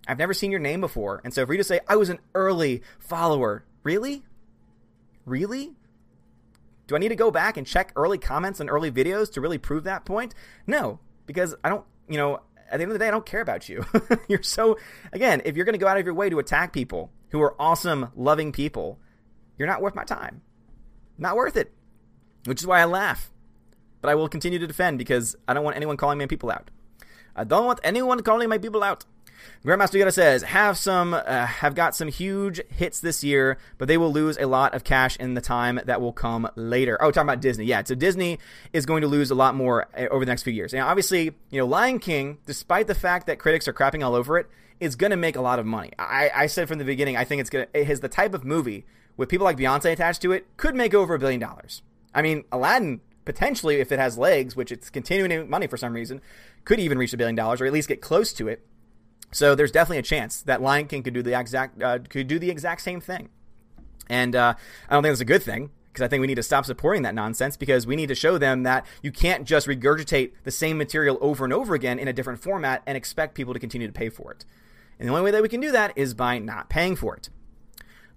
I've never seen your name before. And so for you to say, I was an early follower, really? Really? Do I need to go back and check early comments and early videos to really prove that point? No, because I don't, you know, at the end of the day, I don't care about you. you're so, again, if you're going to go out of your way to attack people who are awesome, loving people, you're not worth my time. Not worth it which is why I laugh. But I will continue to defend because I don't want anyone calling my people out. I don't want anyone calling my people out. Grandmaster Yoda says, "Have some, uh, have got some huge hits this year, but they will lose a lot of cash in the time that will come later." Oh, talking about Disney, yeah. So Disney is going to lose a lot more uh, over the next few years. Now, obviously, you know, Lion King, despite the fact that critics are crapping all over it, is going to make a lot of money. I, I said from the beginning, I think it's going to. It has the type of movie with people like Beyonce attached to it could make over a billion dollars. I mean, Aladdin potentially, if it has legs, which it's continuing to make money for some reason, could even reach a billion dollars or at least get close to it. So there's definitely a chance that Lion King could do the exact uh, could do the exact same thing. And uh, I don't think that's a good thing because I think we need to stop supporting that nonsense because we need to show them that you can't just regurgitate the same material over and over again in a different format and expect people to continue to pay for it. And the only way that we can do that is by not paying for it.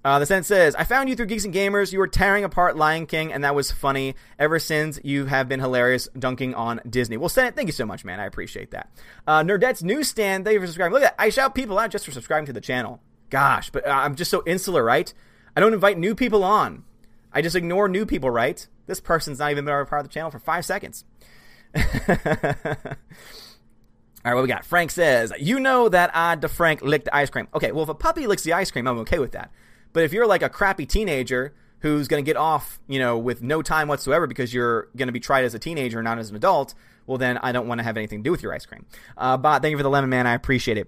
Uh, the sentence says, I found you through Geeks and Gamers. You were tearing apart Lion King, and that was funny. Ever since, you have been hilarious dunking on Disney. Well, Senate, thank you so much, man. I appreciate that. Uh, Nerdette's Newsstand, thank you for subscribing. Look at that. I shout people out just for subscribing to the channel. Gosh, but uh, I'm just so insular, right? I don't invite new people on. I just ignore new people, right? This person's not even been a part of the channel for five seconds. All right, what we got? Frank says, You know that I, DeFrank, licked the ice cream. Okay, well, if a puppy licks the ice cream, I'm okay with that. But if you're like a crappy teenager who's going to get off, you know, with no time whatsoever because you're going to be tried as a teenager, not as an adult, well, then I don't want to have anything to do with your ice cream. Uh, but thank you for the lemon, man. I appreciate it.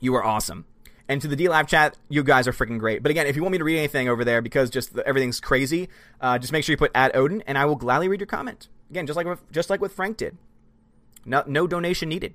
You are awesome. And to the D Live chat, you guys are freaking great. But again, if you want me to read anything over there because just the, everything's crazy, uh, just make sure you put at Odin, and I will gladly read your comment. Again, just like just like what Frank did. No, no donation needed.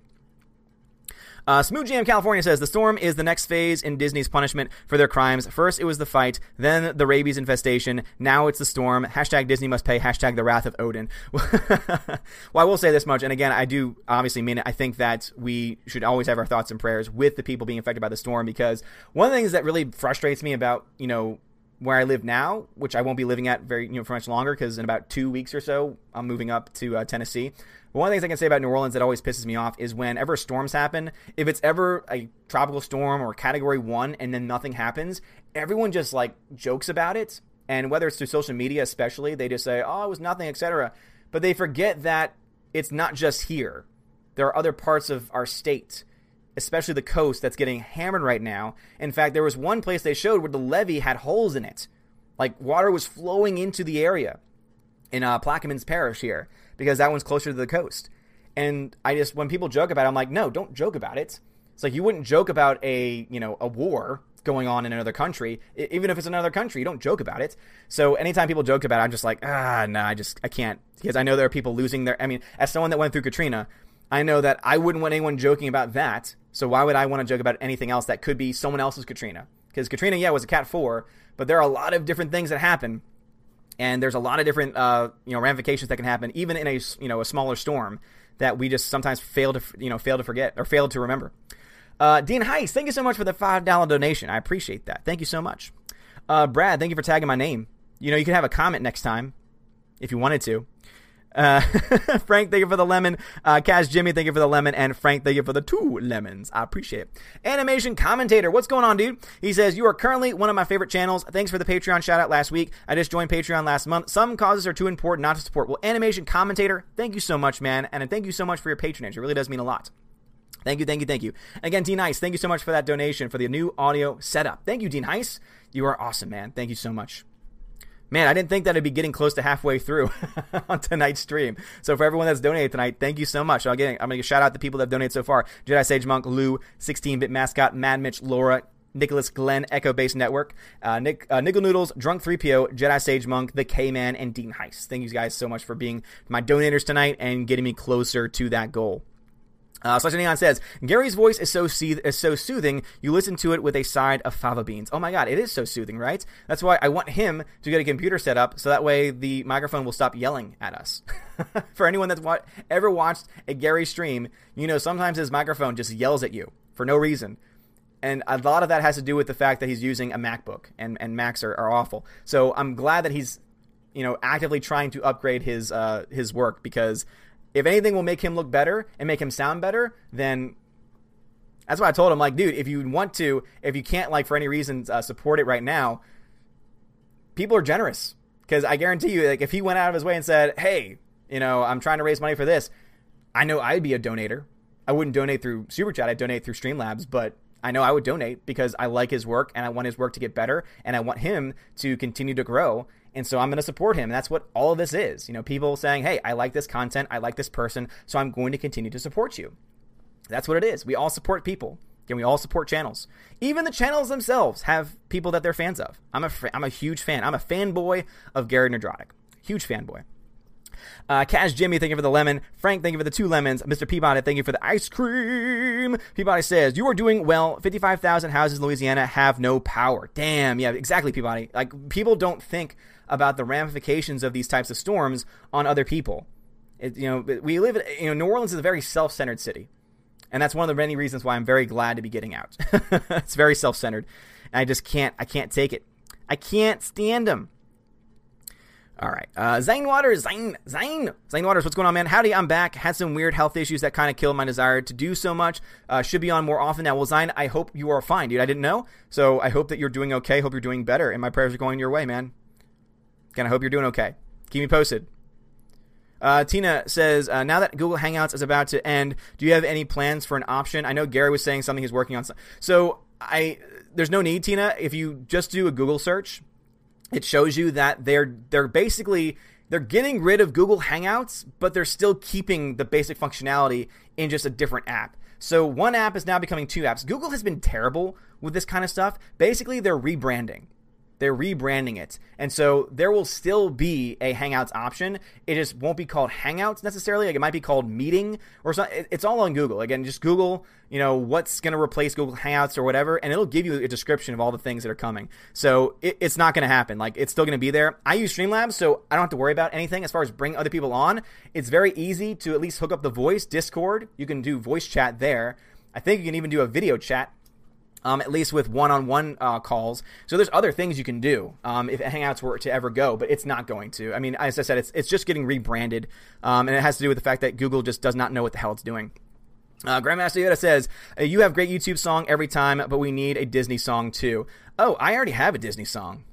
Uh, Smooth Jam California says the storm is the next phase in Disney's punishment for their crimes. First, it was the fight, then the rabies infestation. Now it's the storm. Hashtag Disney must pay. Hashtag the wrath of Odin. well, I will say this much, and again, I do obviously mean it. I think that we should always have our thoughts and prayers with the people being affected by the storm because one of the things that really frustrates me about you know where I live now, which I won't be living at very you know for much longer because in about two weeks or so I'm moving up to uh, Tennessee. One of the things I can say about New Orleans that always pisses me off is whenever storms happen, if it's ever a tropical storm or category one and then nothing happens, everyone just like jokes about it. And whether it's through social media, especially, they just say, oh, it was nothing, etc. But they forget that it's not just here. There are other parts of our state, especially the coast, that's getting hammered right now. In fact, there was one place they showed where the levee had holes in it. Like water was flowing into the area in uh, Plaquemines Parish here because that one's closer to the coast. And I just when people joke about it, I'm like, no, don't joke about it. It's like you wouldn't joke about a you know a war going on in another country. Even if it's another country, you don't joke about it. So anytime people joke about it, I'm just like, ah, no, nah, I just I can't because I know there are people losing their. I mean, as someone that went through Katrina, I know that I wouldn't want anyone joking about that. So why would I want to joke about anything else that could be someone else's Katrina? Because Katrina, yeah, was a Cat Four, but there are a lot of different things that happen, and there's a lot of different uh, you know ramifications that can happen even in a you know a smaller storm that we just sometimes fail to you know fail to forget or fail to remember. Uh, Dean Heiss, thank you so much for the $5 donation. I appreciate that. Thank you so much. Uh, Brad, thank you for tagging my name. You know, you can have a comment next time if you wanted to. Uh, Frank, thank you for the lemon. Uh, Kaz Jimmy, thank you for the lemon. And Frank, thank you for the two lemons. I appreciate it. Animation commentator, what's going on, dude? He says, You are currently one of my favorite channels. Thanks for the Patreon shout out last week. I just joined Patreon last month. Some causes are too important not to support. Well, animation commentator, thank you so much, man. And thank you so much for your patronage. It really does mean a lot. Thank you, thank you, thank you. Again, Dean Heiss, thank you so much for that donation for the new audio setup. Thank you, Dean Heiss. You are awesome, man. Thank you so much. Man, I didn't think that I'd be getting close to halfway through on tonight's stream. So for everyone that's donated tonight, thank you so much. So again, I'm to shout out the people that have donated so far. Jedi Sage Monk, Lou, 16-bit mascot, Mad Mitch, Laura, Nicholas Glenn, Echo Base Network, uh, Nick, uh, Nickel Noodles, Drunk 3PO, Jedi Sage Monk, The K-Man, and Dean Heist. Thank you guys so much for being my donators tonight and getting me closer to that goal. Uh, Slash Neon says, Gary's voice is so is so soothing, you listen to it with a side of fava beans. Oh my god, it is so soothing, right? That's why I want him to get a computer set up so that way the microphone will stop yelling at us. for anyone that's wa- ever watched a Gary stream, you know sometimes his microphone just yells at you for no reason. And a lot of that has to do with the fact that he's using a MacBook, and, and Macs are, are awful. So I'm glad that he's, you know, actively trying to upgrade his uh, his work because if anything will make him look better and make him sound better, then that's why I told him, like, dude, if you want to, if you can't, like, for any reason, uh, support it right now, people are generous. Because I guarantee you, like, if he went out of his way and said, hey, you know, I'm trying to raise money for this, I know I'd be a donator. I wouldn't donate through Super Chat, I'd donate through Streamlabs, but I know I would donate because I like his work and I want his work to get better and I want him to continue to grow. And so I'm going to support him. And that's what all of this is. You know, people saying, hey, I like this content, I like this person, so I'm going to continue to support you. That's what it is. We all support people. and we all support channels. Even the channels themselves have people that they're fans of. I'm a, I'm a huge fan. I'm a fanboy of Gary Nerdrotic. Huge fanboy. Uh, Cash Jimmy, thank you for the lemon. Frank, thank you for the two lemons. Mr. Peabody, thank you for the ice cream. Peabody says, You are doing well. 55,000 houses in Louisiana have no power. Damn. Yeah, exactly, Peabody. Like, people don't think about the ramifications of these types of storms on other people. It, you know, we live, in, you know, New Orleans is a very self centered city. And that's one of the many reasons why I'm very glad to be getting out. it's very self centered. And I just can't, I can't take it. I can't stand them. All right. Uh, Zane Waters, Zane, Zane, Zane Waters, what's going on, man? Howdy, I'm back. Had some weird health issues that kind of killed my desire to do so much. Uh, should be on more often now. Well, Zane, I hope you are fine, dude. I didn't know. So I hope that you're doing okay. Hope you're doing better. And my prayers are going your way, man. Again, I hope you're doing okay. Keep me posted. Uh, Tina says, uh, now that Google Hangouts is about to end, do you have any plans for an option? I know Gary was saying something he's working on. So I, there's no need, Tina. If you just do a Google search, it shows you that they're they're basically they're getting rid of Google Hangouts, but they're still keeping the basic functionality in just a different app. So one app is now becoming two apps. Google has been terrible with this kind of stuff. Basically, they're rebranding. They're rebranding it. And so there will still be a Hangouts option. It just won't be called Hangouts necessarily. Like it might be called Meeting or something. It's all on Google. Again, just Google, you know, what's going to replace Google Hangouts or whatever, and it'll give you a description of all the things that are coming. So it, it's not going to happen. Like it's still going to be there. I use Streamlabs, so I don't have to worry about anything as far as bring other people on. It's very easy to at least hook up the voice, Discord. You can do voice chat there. I think you can even do a video chat um, at least with one-on-one uh, calls. So there's other things you can do um, if Hangouts were to ever go, but it's not going to. I mean, as I said, it's it's just getting rebranded, um, and it has to do with the fact that Google just does not know what the hell it's doing. Uh, Grandmaster Yoda says, "You have great YouTube song every time, but we need a Disney song too." Oh, I already have a Disney song.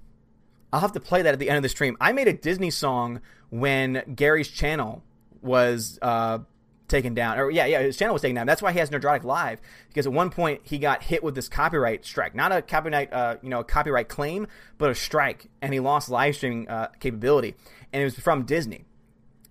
I'll have to play that at the end of the stream. I made a Disney song when Gary's channel was uh, taken down. Or yeah, yeah, his channel was taken down. That's why he has Nerdrotic Live because at one point he got hit with this copyright strike, not a copyright, uh, you know, copyright claim, but a strike, and he lost live streaming uh, capability, and it was from Disney.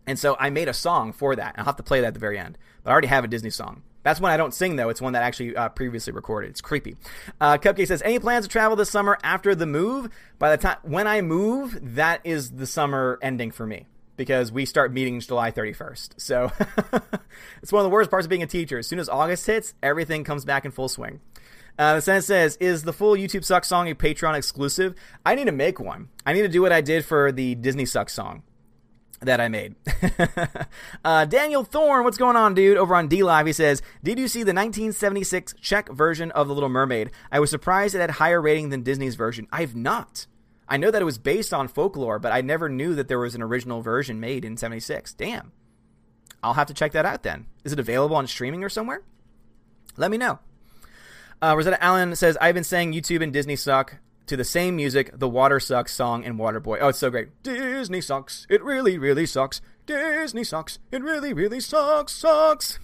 And so I made a song for that. I'll have to play that at the very end, but I already have a Disney song. That's one I don't sing though. It's one that I actually uh, previously recorded. It's creepy. Uh, Cupcake says, "Any plans to travel this summer after the move? By the time when I move, that is the summer ending for me because we start meetings July 31st. So it's one of the worst parts of being a teacher. As soon as August hits, everything comes back in full swing." Uh, the sentence says, "Is the full YouTube Suck song a Patreon exclusive? I need to make one. I need to do what I did for the Disney Suck song." that I made. uh, Daniel Thorne, what's going on, dude? Over on D Live, he says, Did you see the 1976 Czech version of The Little Mermaid? I was surprised it had higher rating than Disney's version. I've not. I know that it was based on folklore, but I never knew that there was an original version made in 76. Damn. I'll have to check that out then. Is it available on streaming or somewhere? Let me know. Uh, Rosetta Allen says, I've been saying YouTube and Disney suck to the same music, the Water Sucks song in Waterboy. Oh, it's so great. Disney sucks. It really, really sucks. Disney sucks. It really, really sucks. Sucks.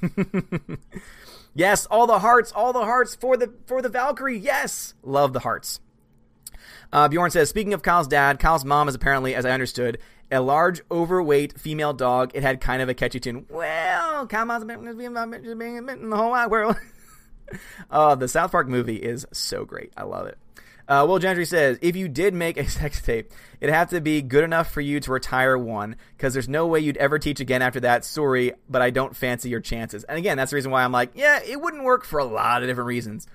yes, all the hearts, all the hearts for the for the Valkyrie. Yes, love the hearts. Uh, Bjorn says, speaking of Kyle's dad, Kyle's mom is apparently, as I understood, a large, overweight female dog. It had kind of a catchy tune. Well, Kyle's mom's being in the whole wide world. oh, the South Park movie is so great. I love it. Uh, Will Gentry says, if you did make a sex tape, it'd have to be good enough for you to retire one, because there's no way you'd ever teach again after that. Sorry, but I don't fancy your chances. And again, that's the reason why I'm like, yeah, it wouldn't work for a lot of different reasons.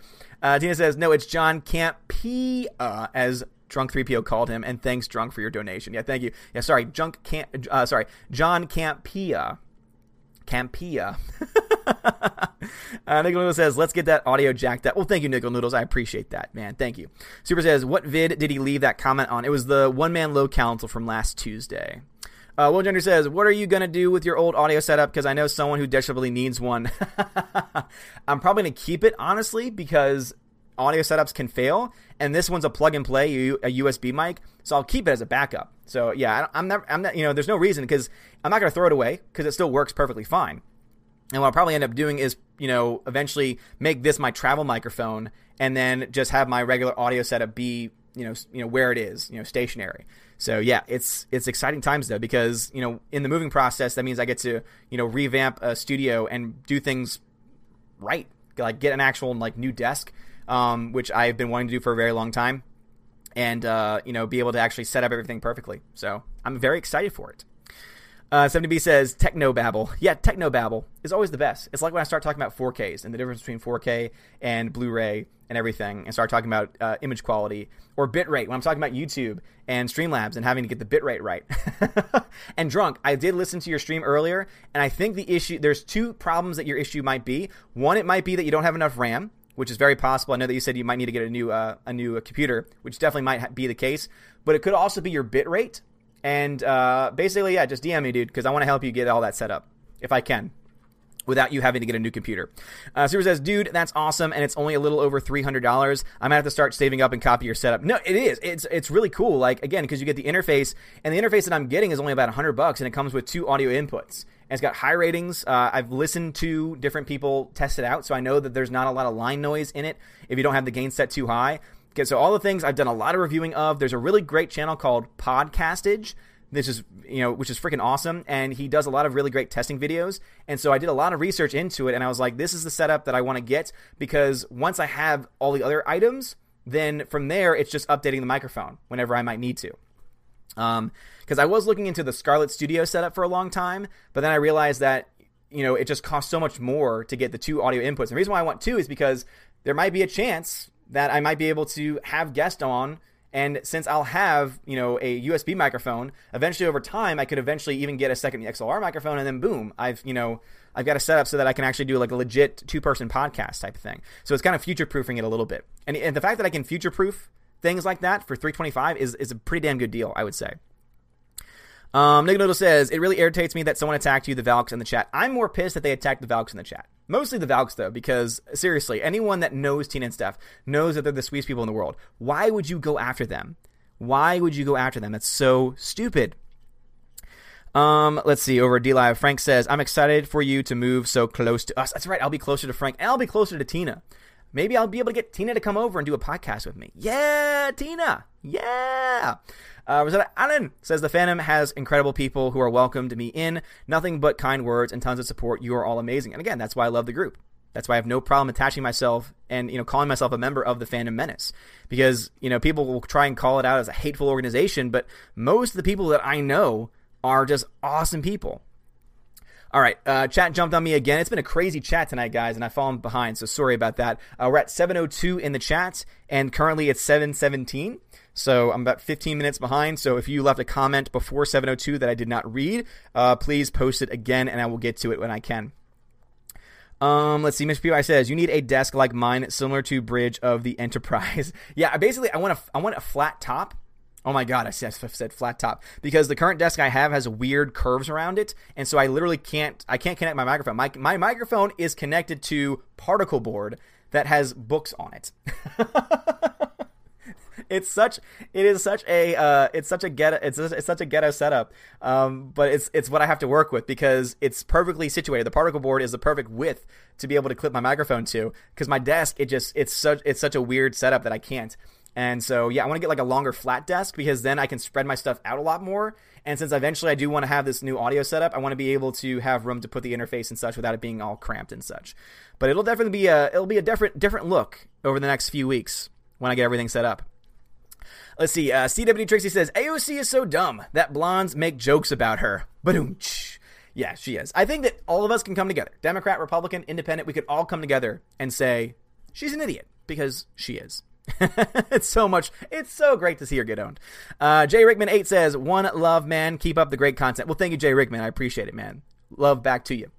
Uh, Tina says, no, it's John Campea, uh, as Drunk 3PO called him, and thanks, Drunk, for your donation. Yeah, thank you. Yeah, sorry, Junk Camp, uh, sorry, John Campea. Campea. uh, Nickel Noodle says, let's get that audio jacked up. Well, thank you, Nickel Noodles. I appreciate that, man. Thank you. Super says, what vid did he leave that comment on? It was the one man low council from last Tuesday. Uh, Will says, What are you to do with your old audio setup? Because I know someone who desperately needs one. I'm probably to keep it, honestly, because audio setups can fail. And this one's a plug and play, a USB mic. So I'll keep it as a backup. So yeah, I'm never, I'm not, you know, there's no reason because I'm not to throw it away because it still works perfectly fine. And what I'll probably end up doing is, you know, eventually make this my travel microphone and then just have my regular audio setup be, you know, you know where it is, you know, stationary. So yeah, it's it's exciting times though because you know in the moving process that means I get to you know revamp a studio and do things right, like get an actual like new desk, um, which I've been wanting to do for a very long time, and uh, you know be able to actually set up everything perfectly. So I'm very excited for it. Uh, 70B says technobabble. Yeah, technobabble is always the best. It's like when I start talking about 4Ks and the difference between 4K and Blu-ray and everything, and start talking about uh, image quality or bitrate. When I'm talking about YouTube and Streamlabs and having to get the bitrate right. and drunk, I did listen to your stream earlier, and I think the issue there's two problems that your issue might be. One, it might be that you don't have enough RAM, which is very possible. I know that you said you might need to get a new uh, a new computer, which definitely might be the case. But it could also be your bitrate and uh, basically, yeah, just DM me, dude, because I want to help you get all that set up if I can without you having to get a new computer. Uh, Super says, dude, that's awesome, and it's only a little over three hundred dollars. I'm gonna have to start saving up and copy your setup. No, it is. It's it's really cool. Like again, because you get the interface, and the interface that I'm getting is only about hundred bucks, and it comes with two audio inputs. And it's got high ratings. Uh, I've listened to different people test it out, so I know that there's not a lot of line noise in it if you don't have the gain set too high. Okay, so all the things I've done a lot of reviewing of. There's a really great channel called Podcastage. This is you know which is freaking awesome, and he does a lot of really great testing videos. And so I did a lot of research into it, and I was like, this is the setup that I want to get because once I have all the other items, then from there it's just updating the microphone whenever I might need to. Um, because I was looking into the Scarlett Studio setup for a long time, but then I realized that you know it just costs so much more to get the two audio inputs. And the reason why I want two is because there might be a chance that I might be able to have guests on. And since I'll have, you know, a USB microphone, eventually over time, I could eventually even get a second XLR microphone, and then boom, I've, you know, I've got a setup so that I can actually do like a legit two-person podcast type of thing. So it's kind of future-proofing it a little bit. And, and the fact that I can future-proof things like that for 325 is is a pretty damn good deal, I would say. Um, Nick Noodle says, It really irritates me that someone attacked you, the Valks, in the chat. I'm more pissed that they attacked the Valks in the chat. Mostly the Valks, though, because seriously, anyone that knows Tina and Steph knows that they're the sweetest people in the world. Why would you go after them? Why would you go after them? That's so stupid. Um, let's see. Over D Live, Frank says, I'm excited for you to move so close to us. That's right. I'll be closer to Frank and I'll be closer to Tina. Maybe I'll be able to get Tina to come over and do a podcast with me. Yeah, Tina. Yeah. Uh, Rosetta Allen says the fandom has incredible people who are welcomed to me in. Nothing but kind words and tons of support. You are all amazing. And again, that's why I love the group. That's why I have no problem attaching myself and you know calling myself a member of the Fandom Menace because you know people will try and call it out as a hateful organization, but most of the people that I know are just awesome people. All right, uh, chat jumped on me again. It's been a crazy chat tonight, guys, and I've fallen behind, so sorry about that. Uh, we're at 7:02 in the chat, and currently it's 7:17. So I'm about 15 minutes behind. So if you left a comment before 7:02 that I did not read, uh, please post it again, and I will get to it when I can. Um, let's see. Mr. PY says you need a desk like mine, similar to Bridge of the Enterprise. yeah, basically, I want a I want a flat top Oh my god, I said flat top because the current desk I have has weird curves around it, and so I literally can't I can't connect my microphone. My my microphone is connected to particle board that has books on it. it's such it is such a uh, it's such a ghetto it's, it's such a ghetto setup um, but it's it's what I have to work with because it's perfectly situated the particle board is the perfect width to be able to clip my microphone to because my desk it just it's such it's such a weird setup that I can't and so, yeah, I want to get like a longer flat desk because then I can spread my stuff out a lot more. And since eventually I do want to have this new audio setup, I want to be able to have room to put the interface and such without it being all cramped and such. But it'll definitely be a it'll be a different different look over the next few weeks when I get everything set up. Let's see. Uh, CW Trixie says AOC is so dumb that blondes make jokes about her. Boom. Yeah, she is. I think that all of us can come together. Democrat, Republican, Independent. We could all come together and say she's an idiot because she is. it's so much. It's so great to see her get owned. Uh, Jay Rickman eight says, "One love, man. Keep up the great content." Well, thank you, Jay Rickman. I appreciate it, man. Love back to you.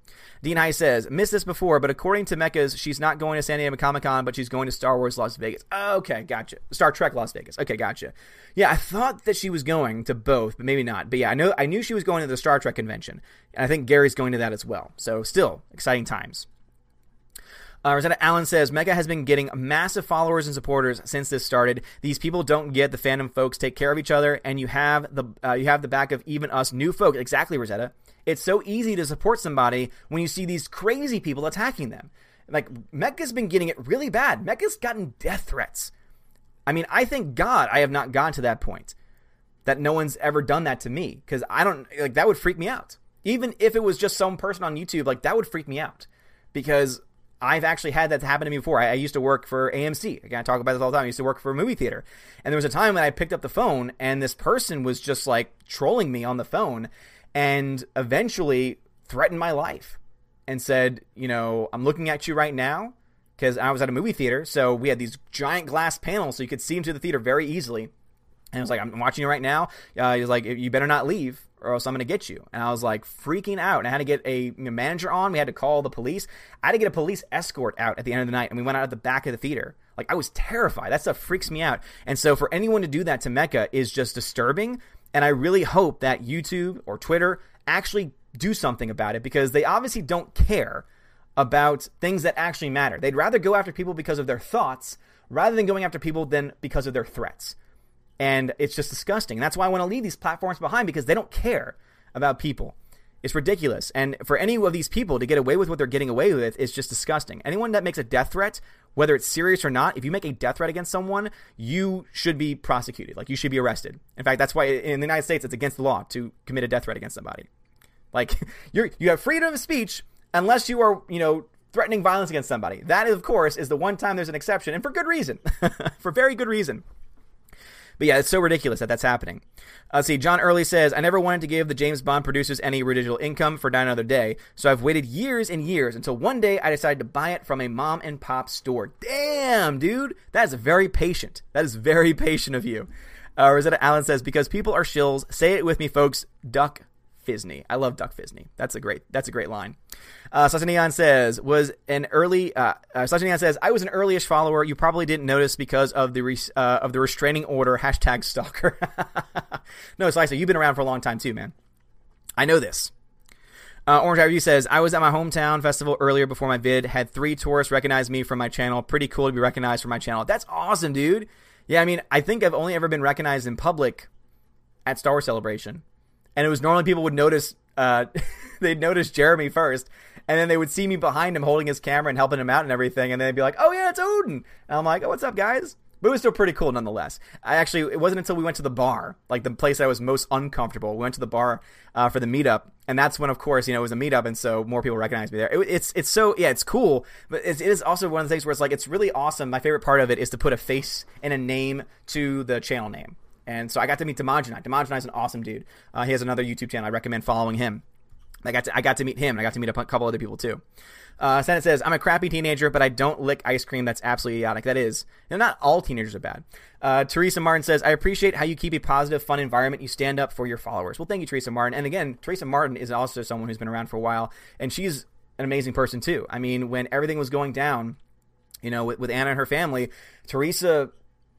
Dean High says, missed this before, but according to Mecca's, she's not going to San Diego Comic Con, but she's going to Star Wars Las Vegas. Okay, gotcha. Star Trek Las Vegas. Okay, gotcha. Yeah, I thought that she was going to both, but maybe not. But yeah, I know I knew she was going to the Star Trek convention. And I think Gary's going to that as well. So still exciting times. Uh, Rosetta Allen says Mega has been getting massive followers and supporters since this started. These people don't get the fandom folks take care of each other, and you have the uh, you have the back of even us new folk. Exactly, Rosetta. It's so easy to support somebody when you see these crazy people attacking them. Like Mecca's been getting it really bad. Mecca's gotten death threats. I mean, I thank God I have not gone to that point. That no one's ever done that to me because I don't like that would freak me out. Even if it was just some person on YouTube, like that would freak me out because I've actually had that happen to me before. I, I used to work for AMC. Again, I talk about this all the time. I used to work for a movie theater. And there was a time when I picked up the phone and this person was just like trolling me on the phone and eventually threatened my life and said, you know, I'm looking at you right now because I was at a movie theater. So we had these giant glass panels so you could see into the theater very easily. And I was like, I'm watching you right now. Uh, he was like, you better not leave or else I'm going to get you. And I was like freaking out. And I had to get a manager on. We had to call the police. I had to get a police escort out at the end of the night. And we went out at the back of the theater. Like I was terrified. That stuff freaks me out. And so for anyone to do that to Mecca is just disturbing. And I really hope that YouTube or Twitter actually do something about it because they obviously don't care about things that actually matter. They'd rather go after people because of their thoughts rather than going after people than because of their threats and it's just disgusting. That's why I want to leave these platforms behind because they don't care about people. It's ridiculous. And for any of these people to get away with what they're getting away with is just disgusting. Anyone that makes a death threat, whether it's serious or not, if you make a death threat against someone, you should be prosecuted. Like you should be arrested. In fact, that's why in the United States it's against the law to commit a death threat against somebody. Like you're you have freedom of speech unless you are, you know, threatening violence against somebody. That of course is the one time there's an exception and for good reason. for very good reason. But yeah, it's so ridiculous that that's happening. Uh, see, John Early says, I never wanted to give the James Bond producers any residual income for Die Another Day, so I've waited years and years until one day I decided to buy it from a mom and pop store. Damn, dude, that is very patient. That is very patient of you. Uh, Rosetta Allen says, because people are shills, say it with me, folks, duck Fisney. I love Duck Fisney. That's a great. That's a great line. Uh, Sasanian says was an early. Uh, uh, says I was an earlyish follower. You probably didn't notice because of the re- uh, of the restraining order. Hashtag stalker. no, Slicer, you've been around for a long time too, man. I know this. Uh, Orange Review says I was at my hometown festival earlier before my vid. Had three tourists recognize me from my channel. Pretty cool to be recognized for my channel. That's awesome, dude. Yeah, I mean, I think I've only ever been recognized in public at Star Wars Celebration and it was normally people would notice uh, they'd notice Jeremy first, and then they would see me behind him holding his camera and helping him out and everything, and then they'd be like, "Oh yeah, it's Odin," and I'm like, "Oh, what's up, guys?" but it was still pretty cool nonetheless. I actually it wasn't until we went to the bar, like the place I was most uncomfortable. We went to the bar uh, for the meetup, and that's when, of course, you know, it was a meetup, and so more people recognized me there. It, it's it's so yeah, it's cool, but it's, it is also one of the things where it's like it's really awesome. My favorite part of it is to put a face and a name to the channel name, and so I got to meet Demogenite. Demogenite is an awesome dude. Uh, he has another YouTube channel. I recommend following him. I got to I got to meet him. I got to meet a couple other people too. Uh, Senate says, I'm a crappy teenager, but I don't lick ice cream. That's absolutely idiotic. That is. Not all teenagers are bad. Uh, Teresa Martin says, I appreciate how you keep a positive, fun environment. You stand up for your followers. Well, thank you, Teresa Martin. And again, Teresa Martin is also someone who's been around for a while, and she's an amazing person too. I mean, when everything was going down, you know, with, with Anna and her family, Teresa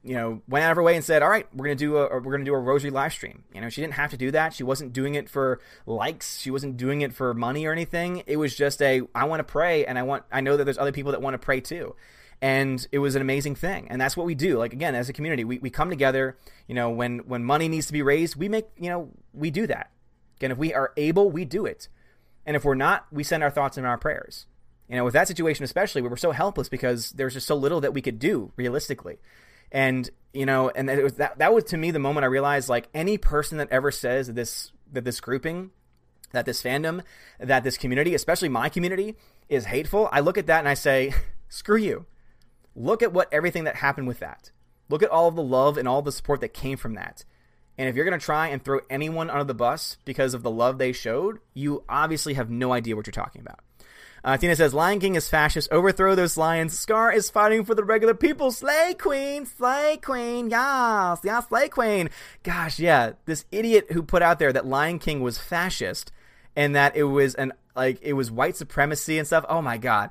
you know, went out of her way and said, "All right, we're gonna do a we're gonna do a rosary live stream." You know, she didn't have to do that. She wasn't doing it for likes. She wasn't doing it for money or anything. It was just a I want to pray, and I want I know that there's other people that want to pray too. And it was an amazing thing, and that's what we do. Like again, as a community, we, we come together. You know, when when money needs to be raised, we make you know we do that. Again, if we are able, we do it, and if we're not, we send our thoughts and our prayers. You know, with that situation especially, we were so helpless because there's just so little that we could do realistically and you know and it was that that was to me the moment i realized like any person that ever says that this that this grouping that this fandom that this community especially my community is hateful i look at that and i say screw you. Look at what everything that happened with that. Look at all of the love and all the support that came from that. And if you're going to try and throw anyone under the bus because of the love they showed you obviously have no idea what you're talking about uh, Tina says, Lion King is fascist. Overthrow those lions. Scar is fighting for the regular people. Slay Queen. Slay Queen. Yes. Yes, Slay Queen. Gosh, yeah. This idiot who put out there that Lion King was fascist and that it was an, like, it was white supremacy and stuff. Oh my God.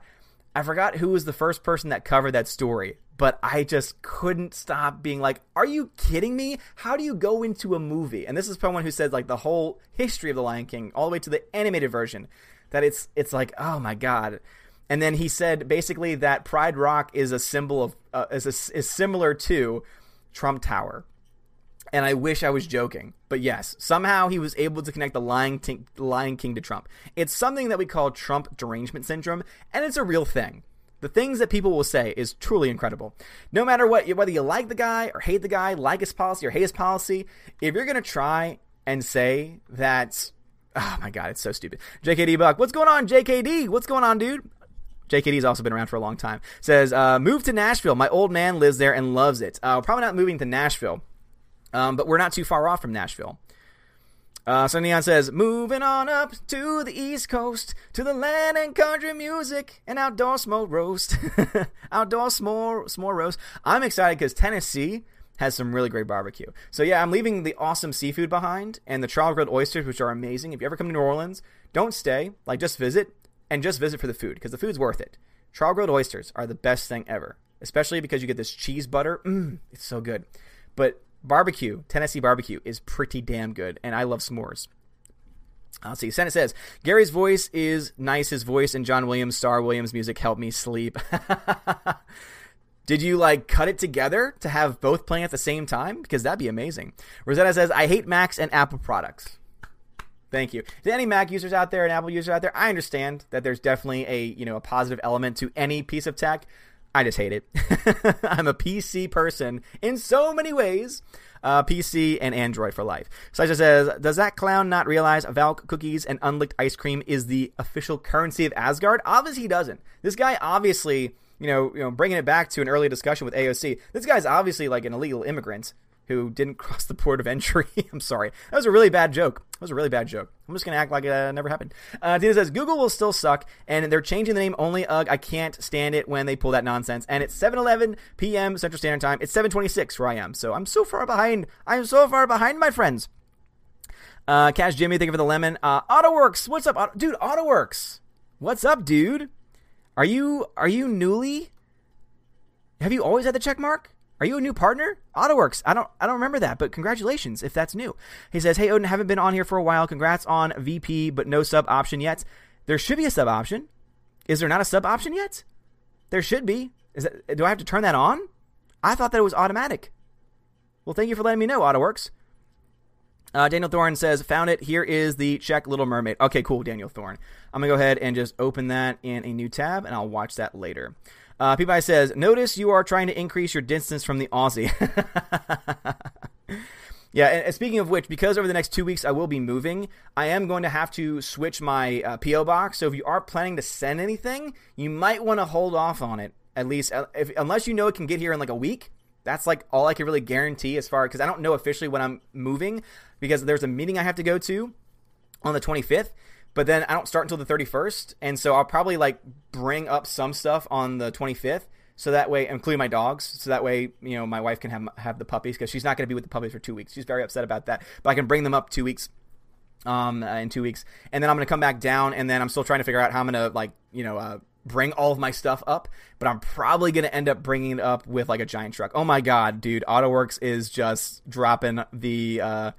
I forgot who was the first person that covered that story, but I just couldn't stop being like, "Are you kidding me? How do you go into a movie?" And this is someone who says like the whole history of the Lion King, all the way to the animated version, that it's it's like oh my god and then he said basically that pride rock is a symbol of uh, is a, is similar to trump tower and I wish I was joking, but yes, somehow he was able to connect the Lion, King, Lion King to Trump. It's something that we call Trump derangement syndrome, and it's a real thing. The things that people will say is truly incredible. No matter what, whether you like the guy or hate the guy, like his policy or hate his policy, if you're going to try and say that Oh my god, it's so stupid. JKD Buck, what's going on, JKD? What's going on, dude? JKD's also been around for a long time. Says, uh, move to Nashville. My old man lives there and loves it. Uh, probably not moving to Nashville, um, but we're not too far off from Nashville. Uh, so Neon says, moving on up to the East Coast, to the land and country music and outdoor smoke roast. outdoor s'more, s'more roast. I'm excited because Tennessee has some really great barbecue. So yeah, I'm leaving the awesome seafood behind and the charbroiled oysters, which are amazing. If you ever come to New Orleans, don't stay. Like just visit and just visit for the food because the food's worth it. Charbroiled oysters are the best thing ever, especially because you get this cheese butter. Mmm, it's so good. But barbecue, Tennessee barbecue, is pretty damn good, and I love s'mores. Let's see. Senate says Gary's voice is nice. His voice and John Williams, Star Williams music help me sleep. Did you like cut it together to have both playing at the same time? Because that'd be amazing. Rosetta says, I hate Macs and Apple products. Thank you. To any Mac users out there and Apple users out there, I understand that there's definitely a you know a positive element to any piece of tech. I just hate it. I'm a PC person in so many ways. Uh, PC and Android for life. Sasha says, Does that clown not realize Valk cookies and unlicked ice cream is the official currency of Asgard? Obviously, he doesn't. This guy obviously you know, you know, bringing it back to an earlier discussion with AOC, this guy's obviously like an illegal immigrant who didn't cross the port of entry. I'm sorry. That was a really bad joke. That was a really bad joke. I'm just going to act like it uh, never happened. Uh, Tina says, Google will still suck, and they're changing the name only. Ugh, I can't stand it when they pull that nonsense. And it's 7.11 p.m. Central Standard Time. It's 7.26 where I am. So I'm so far behind. I'm so far behind, my friends. Uh, Cash Jimmy, thank you for the lemon. Uh, AutoWorks, what's up? Auto- dude, AutoWorks. What's up, dude? Are you are you newly? Have you always had the check mark? Are you a new partner? AutoWorks. I don't I don't remember that, but congratulations if that's new. He says, "Hey Odin, haven't been on here for a while. Congrats on VP, but no sub option yet. There should be a sub option. Is there not a sub option yet? There should be. Is that, do I have to turn that on? I thought that it was automatic. Well, thank you for letting me know, AutoWorks. Uh, Daniel Thorne says, found it. Here is the Czech Little Mermaid. Okay, cool, Daniel Thorne. I'm going to go ahead and just open that in a new tab, and I'll watch that later. Uh, Peabody says, "Notice you are trying to increase your distance from the Aussie." yeah, and speaking of which, because over the next two weeks I will be moving, I am going to have to switch my uh, PO box. So if you are planning to send anything, you might want to hold off on it at least, uh, if, unless you know it can get here in like a week. That's like all I can really guarantee as far because I don't know officially when I'm moving because there's a meeting I have to go to on the 25th but then I don't start until the 31st, and so I'll probably like bring up some stuff on the 25th, so that way, including my dogs, so that way you know my wife can have have the puppies because she's not going to be with the puppies for two weeks. She's very upset about that, but I can bring them up two weeks. Um, uh, in two weeks, and then I'm gonna come back down, and then I'm still trying to figure out how I'm gonna like you know uh, bring all of my stuff up, but I'm probably going to end up bringing it up with like a giant truck. Oh my god, dude, AutoWorks is just dropping the uh,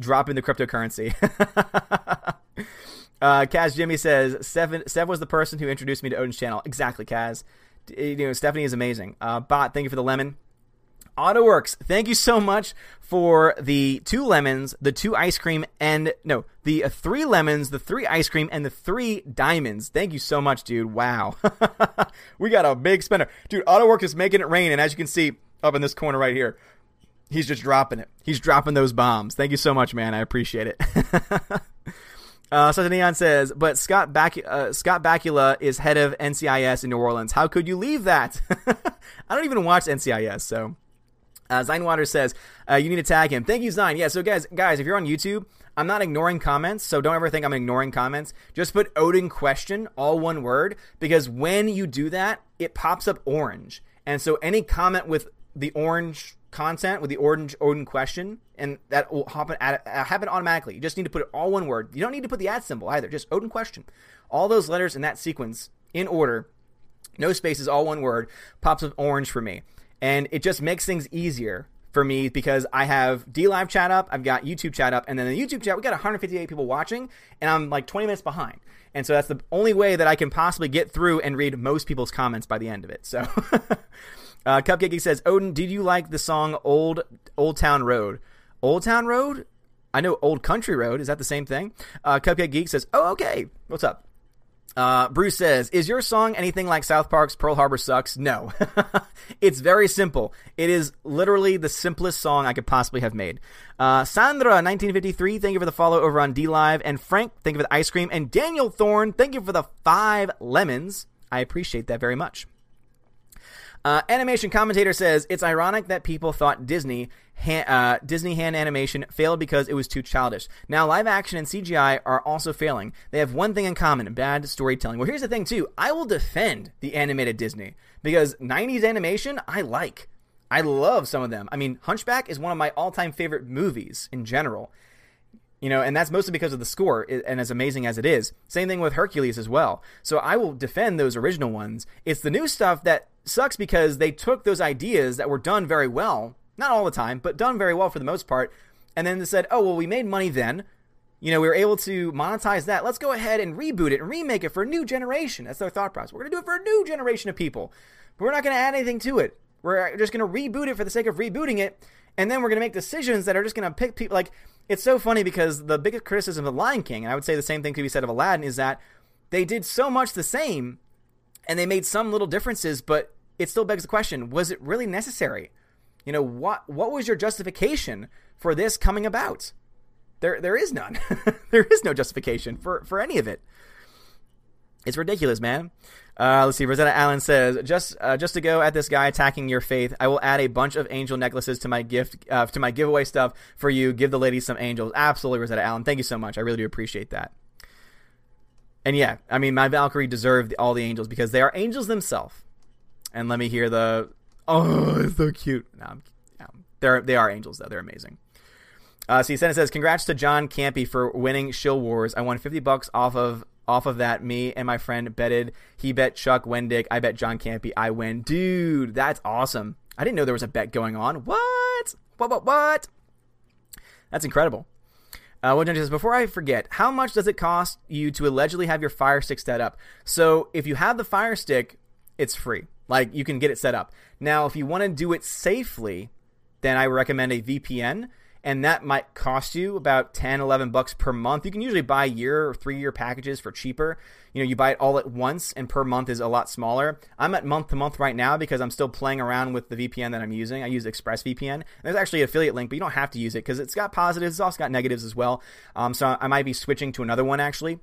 dropping the cryptocurrency. Uh, Kaz Jimmy says Seven Sev was the person who introduced me to Odin's channel. Exactly, Kaz. You know Stephanie is amazing. Uh, Bot, thank you for the lemon. AutoWorks, thank you so much for the two lemons, the two ice cream, and no, the uh, three lemons, the three ice cream, and the three diamonds. Thank you so much, dude. Wow, we got a big spender, dude. AutoWorks is making it rain, and as you can see up in this corner right here, he's just dropping it. He's dropping those bombs. Thank you so much, man. I appreciate it. Uh, Such Neon says, but Scott Bac- uh, Scott Bakula is head of NCIS in New Orleans. How could you leave that? I don't even watch NCIS, so. Uh, Zinewater says, uh, you need to tag him. Thank you, Zine. Yeah, so guys, guys, if you're on YouTube, I'm not ignoring comments, so don't ever think I'm ignoring comments. Just put Odin question, all one word, because when you do that, it pops up orange. And so any comment with the orange content with the orange Odin question, and that will happen, uh, happen automatically. You just need to put it all one word. You don't need to put the at symbol either, just Odin question. All those letters in that sequence in order, no spaces, all one word, pops up orange for me. And it just makes things easier for me because I have DLive chat up, I've got YouTube chat up, and then the YouTube chat, we got 158 people watching, and I'm like 20 minutes behind. And so that's the only way that I can possibly get through and read most people's comments by the end of it. So Uh, Cupcake Geek says, Odin, did you like the song Old Old Town Road? Old Town Road? I know Old Country Road. Is that the same thing? Uh, Cupcake Geek says, Oh, okay. What's up? Uh, Bruce says, Is your song anything like South Park's Pearl Harbor Sucks? No. it's very simple. It is literally the simplest song I could possibly have made. Uh, Sandra1953, thank you for the follow over on DLive. And Frank, thank you for the ice cream. And Daniel Thorne, thank you for the five lemons. I appreciate that very much. Uh, animation commentator says it's ironic that people thought Disney uh, Disney hand animation failed because it was too childish. Now live action and CGI are also failing. They have one thing in common: bad storytelling. Well, here's the thing too. I will defend the animated Disney because '90s animation I like. I love some of them. I mean, Hunchback is one of my all-time favorite movies in general. You know, and that's mostly because of the score, and as amazing as it is. Same thing with Hercules as well. So I will defend those original ones. It's the new stuff that sucks because they took those ideas that were done very well, not all the time, but done very well for the most part, and then they said, oh, well, we made money then. You know, we were able to monetize that. Let's go ahead and reboot it and remake it for a new generation. That's their thought process. We're going to do it for a new generation of people. But we're not going to add anything to it. We're just going to reboot it for the sake of rebooting it. And then we're going to make decisions that are just going to pick people. Like, it's so funny because the biggest criticism of The Lion King, and I would say the same thing could be said of Aladdin, is that they did so much the same and they made some little differences, but it still begs the question: Was it really necessary? You know, what what was your justification for this coming about? There there is none. there is no justification for for any of it. It's ridiculous, man. Uh, let's see. Rosetta Allen says, "Just, uh, just to go at this guy attacking your faith, I will add a bunch of angel necklaces to my gift, uh, to my giveaway stuff for you. Give the ladies some angels." Absolutely, Rosetta Allen. Thank you so much. I really do appreciate that. And yeah, I mean, my Valkyrie deserved all the angels because they are angels themselves and let me hear the oh, it's so cute. No, yeah, they're they are angels though. They're amazing. Uh, see, Senna says, "Congrats to John Campea for winning Shill Wars. I won fifty bucks off of off of that. Me and my friend betted. He bet Chuck Wendig. I bet John Campea. I win, dude. That's awesome. I didn't know there was a bet going on. What? What? What? What? That's incredible." Uh, what says, before I forget, how much does it cost you to allegedly have your Fire Stick set up? So if you have the Fire Stick, it's free. Like you can get it set up. Now, if you want to do it safely, then I recommend a VPN. And that might cost you about 10, 11 bucks per month. You can usually buy year or three year packages for cheaper. You know, you buy it all at once, and per month is a lot smaller. I'm at month to month right now because I'm still playing around with the VPN that I'm using. I use ExpressVPN. There's actually an affiliate link, but you don't have to use it because it's got positives, it's also got negatives as well. Um, so I might be switching to another one actually.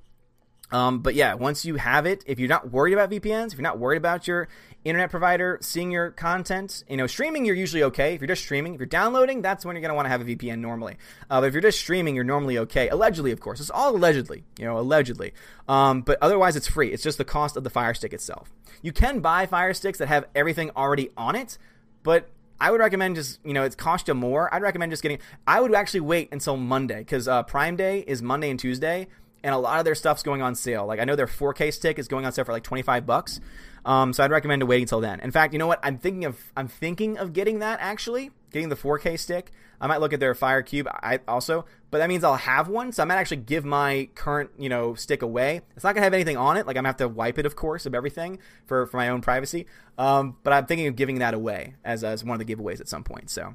Um, but yeah, once you have it, if you're not worried about VPNs, if you're not worried about your internet provider seeing your content, you know, streaming, you're usually okay. If you're just streaming, if you're downloading, that's when you're going to want to have a VPN normally. Uh, but if you're just streaming, you're normally okay. Allegedly, of course. It's all allegedly, you know, allegedly. Um, but otherwise, it's free. It's just the cost of the Fire Stick itself. You can buy Fire Sticks that have everything already on it, but I would recommend just you know it's cost you more. I'd recommend just getting. I would actually wait until Monday because uh, Prime Day is Monday and Tuesday, and a lot of their stuff's going on sale. Like I know their 4K stick is going on sale for like 25 bucks. Um, so I'd recommend waiting until then. In fact, you know what? I'm thinking of I'm thinking of getting that actually, getting the 4K stick. I might look at their Fire Cube I also, but that means I'll have one. So I might actually give my current you know stick away. It's not gonna have anything on it. Like I'm gonna have to wipe it, of course, of everything for for my own privacy. Um, but I'm thinking of giving that away as as one of the giveaways at some point. So.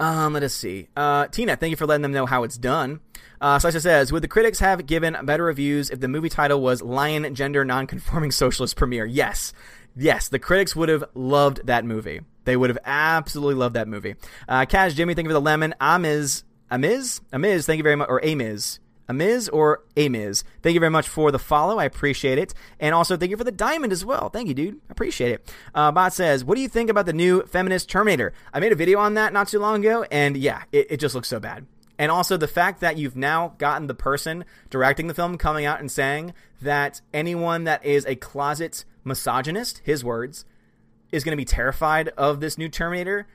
Um, let us see. Uh, Tina, thank you for letting them know how it's done. Uh, Slicer says, would the critics have given better reviews if the movie title was Lion Gender Nonconforming Socialist Premiere? Yes. Yes, the critics would have loved that movie. They would have absolutely loved that movie. Uh, Kaz, Jimmy, thank you for the lemon. Amiz, Amiz? Amiz, thank you very much. Or Amiz. Amiz or Amiz. Thank you very much for the follow. I appreciate it. And also thank you for the diamond as well. Thank you, dude. I appreciate it. Uh, Bot says, What do you think about the new feminist Terminator? I made a video on that not too long ago, and yeah, it, it just looks so bad. And also the fact that you've now gotten the person directing the film coming out and saying that anyone that is a closet misogynist, his words, is going to be terrified of this new Terminator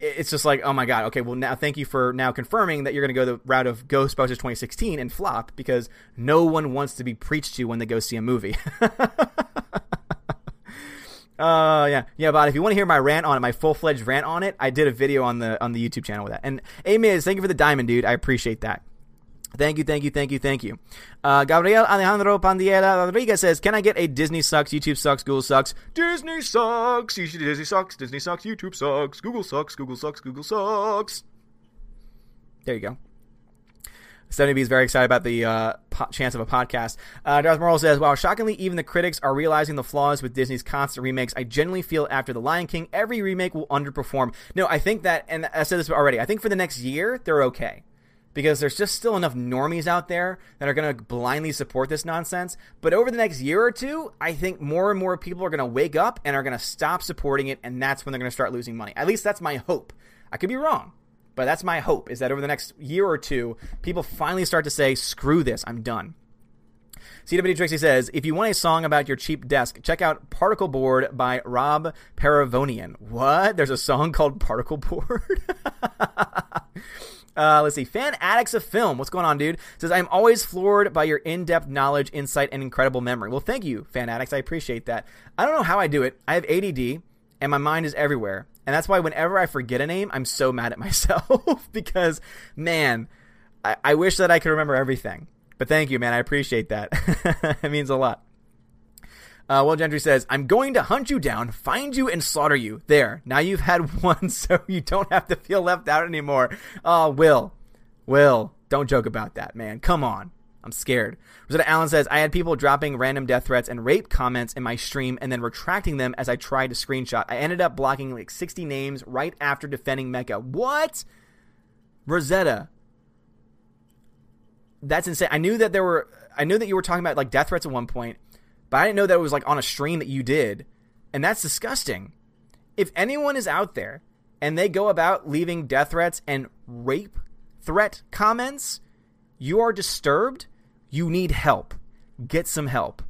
it's just like, oh my god, okay, well now thank you for now confirming that you're going to go the route of Ghostbusters 2016 and flop because no one wants to be preached to when they go see a movie. Uh yeah yeah but if you want to hear my rant on it my full fledged rant on it I did a video on the on the YouTube channel with that and Amiz thank you for the diamond dude I appreciate that Thank you, thank you, thank you, thank you. Uh, Gabriel Alejandro Pandiela Rodriguez says, "Can I get a Disney sucks, YouTube sucks, Google sucks, Disney sucks, You see Disney sucks, Disney sucks, YouTube sucks, Google sucks, Google sucks, Google sucks." There you go. Stephanie B is very excited about the uh, po- chance of a podcast. Uh, Darth Morrill says, "Wow, shockingly, even the critics are realizing the flaws with Disney's constant remakes. I genuinely feel after The Lion King, every remake will underperform. No, I think that, and I said this already. I think for the next year, they're okay." because there's just still enough normies out there that are going to blindly support this nonsense. But over the next year or two, I think more and more people are going to wake up and are going to stop supporting it, and that's when they're going to start losing money. At least that's my hope. I could be wrong, but that's my hope is that over the next year or two, people finally start to say, screw this, I'm done. CW Trixie says, if you want a song about your cheap desk, check out Particle Board by Rob Paravonian. What? There's a song called Particle Board? Uh, let's see. Fan addicts of film. What's going on, dude? Says I'm always floored by your in-depth knowledge, insight, and incredible memory. Well, thank you, fan addicts. I appreciate that. I don't know how I do it. I have ADD, and my mind is everywhere, and that's why whenever I forget a name, I'm so mad at myself because, man, I, I wish that I could remember everything. But thank you, man. I appreciate that. it means a lot. Uh, Will Gentry says, I'm going to hunt you down, find you, and slaughter you. There. Now you've had one, so you don't have to feel left out anymore. Oh, Will. Will. Don't joke about that, man. Come on. I'm scared. Rosetta Allen says, I had people dropping random death threats and rape comments in my stream and then retracting them as I tried to screenshot. I ended up blocking like 60 names right after defending Mecca. What? Rosetta. That's insane. I knew that there were I knew that you were talking about like death threats at one point, but I didn't know that it was like on a stream that you did. And that's disgusting. If anyone is out there and they go about leaving death threats and rape threat comments, you are disturbed. You need help. Get some help.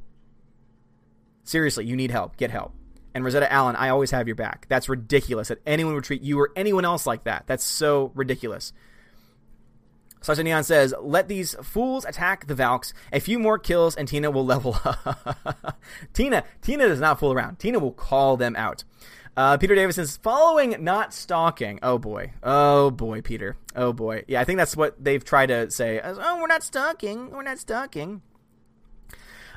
Seriously, you need help. Get help. And Rosetta Allen, I always have your back. That's ridiculous that anyone would treat you or anyone else like that. That's so ridiculous. Sasha Neon says, "Let these fools attack the Valks. A few more kills, and Tina will level up." Tina, Tina does not fool around. Tina will call them out. Uh, Peter Davis says, "Following, not stalking." Oh boy, oh boy, Peter. Oh boy. Yeah, I think that's what they've tried to say. Oh, we're not stalking. We're not stalking.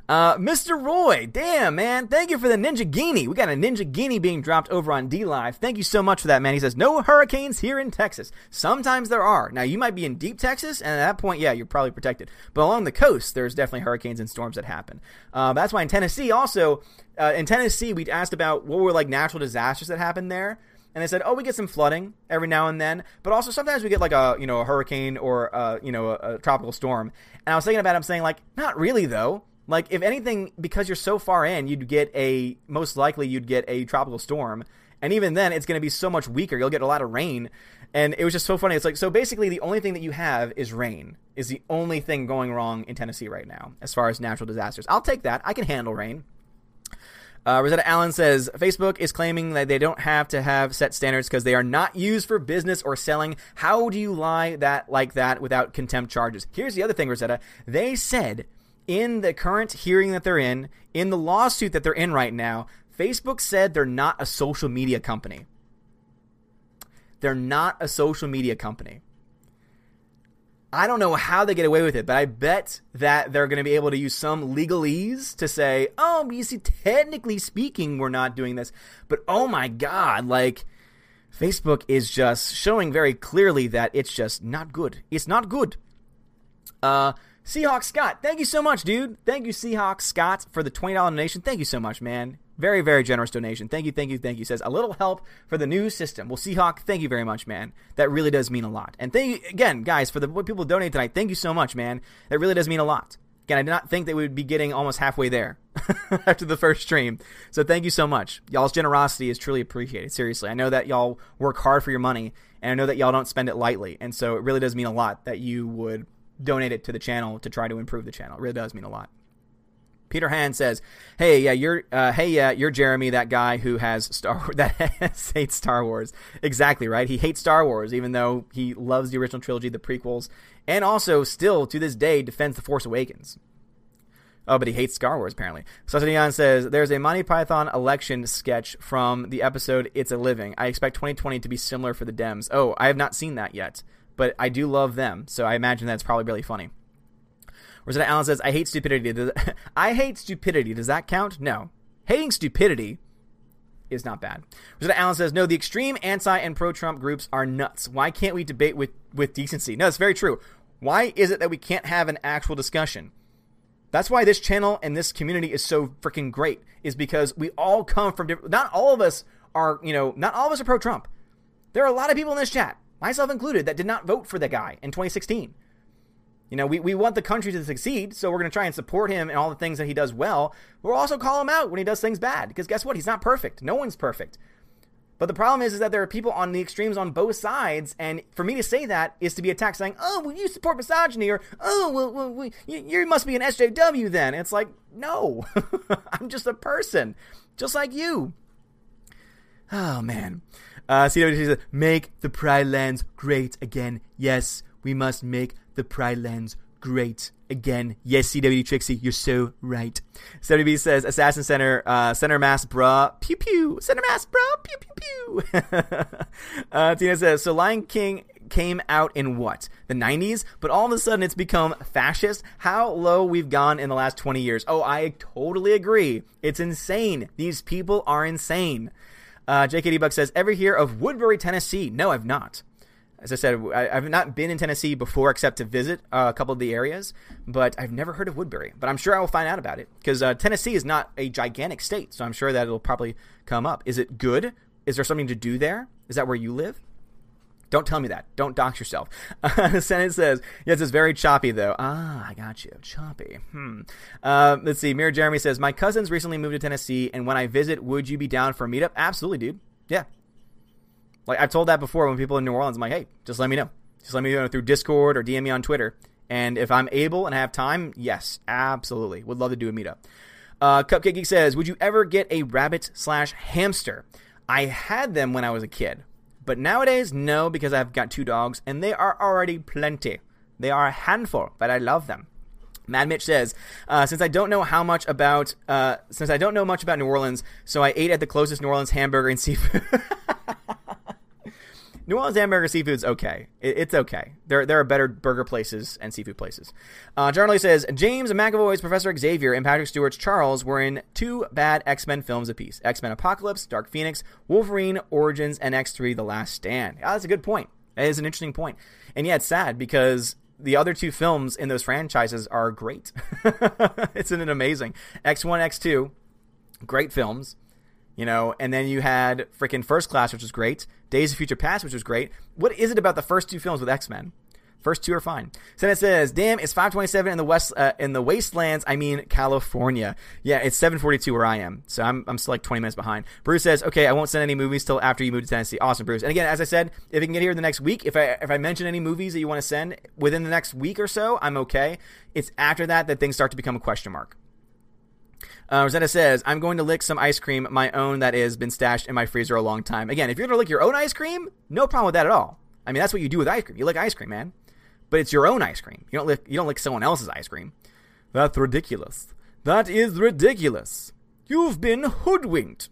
Uh, Mr. Roy, damn, man. Thank you for the Ninjaghini. We got a Ninjaghini being dropped over on DLive. Thank you so much for that, man. He says, no hurricanes here in Texas. Sometimes there are. Now, you might be in deep Texas, and at that point, yeah, you're probably protected. But along the coast, there's definitely hurricanes and storms that happen. Uh, that's why in Tennessee, also, uh, in Tennessee, we asked about what were like natural disasters that happened there and they said, "Oh, we get some flooding every now and then, but also sometimes we get like a you know a hurricane or uh, you know a, a, tropical storm." And I was thinking about, it, I'm saying like, not really though. Like if anything, because you're so far in, you'd get a most likely you'd get a tropical storm, and even then, it's going to be so much weaker. You'll get a lot of rain, and it was just so funny. It's like so basically the only thing that you have is rain is the only thing going wrong in Tennessee right now as far as natural disasters. I'll take that. I can handle rain. Uh, Rosetta Allen says Facebook is claiming that they don't have to have set standards because they are not used for business or selling. How do you lie that like that without contempt charges? Here's the other thing, Rosetta. They said in the current hearing that they're in, in the lawsuit that they're in right now, Facebook said they're not a social media company. They're not a social media company. I don't know how they get away with it, but I bet that they're going to be able to use some legalese to say, oh, you see, technically speaking, we're not doing this. But oh my God, like, Facebook is just showing very clearly that it's just not good. It's not good. Uh, Seahawk Scott, thank you so much, dude. Thank you, Seahawk Scott, for the $20 donation. Thank you so much, man. Very, very generous donation. Thank you, thank you, thank you. Says a little help for the new system. Well, Seahawk, thank you very much, man. That really does mean a lot. And thank you again, guys, for the people donate tonight. Thank you so much, man. That really does mean a lot. Again, I did not think that we would be getting almost halfway there after the first stream. So thank you so much. Y'all's generosity is truly appreciated. Seriously, I know that y'all work hard for your money, and I know that y'all don't spend it lightly. And so it really does mean a lot that you would donate it to the channel to try to improve the channel. It really does mean a lot. Peter Han says, "Hey, yeah, you're, uh, hey, yeah, you're Jeremy, that guy who has Star that hates Star Wars. Exactly right. He hates Star Wars, even though he loves the original trilogy, the prequels, and also still to this day defends the Force Awakens. Oh, but he hates Star Wars apparently. Sasanian says there's a Monty Python election sketch from the episode "It's a Living." I expect 2020 to be similar for the Dems. Oh, I have not seen that yet, but I do love them, so I imagine that's probably really funny. Rosetta Allen says, I hate stupidity. Does, I hate stupidity. Does that count? No. Hating stupidity is not bad. Rosetta Allen says, no, the extreme anti and pro Trump groups are nuts. Why can't we debate with, with decency? No, it's very true. Why is it that we can't have an actual discussion? That's why this channel and this community is so freaking great, is because we all come from different. Not all of us are, you know, not all of us are pro Trump. There are a lot of people in this chat, myself included, that did not vote for the guy in 2016. You know, we, we want the country to succeed, so we're going to try and support him in all the things that he does well. We'll also call him out when he does things bad, because guess what? He's not perfect. No one's perfect. But the problem is, is that there are people on the extremes on both sides, and for me to say that is to be attacked, saying, "Oh, well, you support misogyny," or "Oh, well, well, well you, you, must be an SJW then." And it's like, no, I'm just a person, just like you. Oh man, uh, says, "Make the Pride Lands great again." Yes, we must make the Pride Lands great again. Yes, CW Trixie, you're so right. CWB says Assassin Center, uh, Center Mass Bruh, pew pew. Center Mass Bruh, pew pew pew. uh, Tina says, so Lion King came out in what? The 90s? But all of a sudden it's become fascist? How low we've gone in the last 20 years. Oh, I totally agree. It's insane. These people are insane. Uh, JKD Buck says, ever hear of Woodbury, Tennessee? No, I've not as I said, I, have not been in Tennessee before except to visit uh, a couple of the areas, but I've never heard of Woodbury. But I'm sure I will find out about it because uh, Tennessee is not a gigantic state, so I'm sure that it'll probably come up. Is it good? Is there something to do there? Is that where you live? Don't tell me that. Don't dox yourself. Uh, Senate says, yes, it's very choppy, though. Ah, I got you. Choppy. Hmm. Uh, let's see. Mirror Jeremy says, my cousins recently moved to Tennessee, and when I visit, would you be down for a meetup? Absolutely, dude. Yeah, like I've told that before when people in New Orleans, I'm like, hey, just let me know. Just let me know through Discord or DM me on Twitter. And if I'm able and I have time, yes, absolutely. Would love to do a meetup. Uh, Cupcake Geek says, Would you ever get a rabbit slash hamster? I had them when I was a kid. But nowadays, no, because I've got two dogs and they are already plenty. They are a handful, but I love them. Mad Mitch says, uh, since I don't know how much about, uh, since I don't know much about New Orleans, so I ate at the closest New Orleans hamburger and seafood. New Orleans Hamburger Seafood's okay. It, it's okay. There, there are better burger places and seafood places. Uh, Generally says James McAvoy's Professor Xavier and Patrick Stewart's Charles were in two bad X Men films apiece: X Men Apocalypse, Dark Phoenix, Wolverine Origins, and X Three: The Last Stand. that's a good point. That is an interesting point. And yeah, it's sad because the other two films in those franchises are great. it's an, amazing? X1, X2, great films. You know, and then you had freaking First Class, which was great. Days of Future Past, which was great. What is it about the first two films with X Men? First two are fine. Then it says, "Damn, it's 5:27 in the west uh, in the wastelands. I mean California. Yeah, it's 7:42 where I am, so I'm I'm still like 20 minutes behind." Bruce says, "Okay, I won't send any movies till after you move to Tennessee." Awesome, Bruce. And again, as I said, if you can get here in the next week, if I if I mention any movies that you want to send within the next week or so, I'm okay. It's after that that things start to become a question mark. Uh, Rosetta says, I'm going to lick some ice cream, my own that is been stashed in my freezer a long time. Again, if you're going to lick your own ice cream, no problem with that at all. I mean, that's what you do with ice cream. You lick ice cream, man but it's your own ice cream. You don't lick you don't lick someone else's ice cream. That's ridiculous. That is ridiculous. You've been hoodwinked.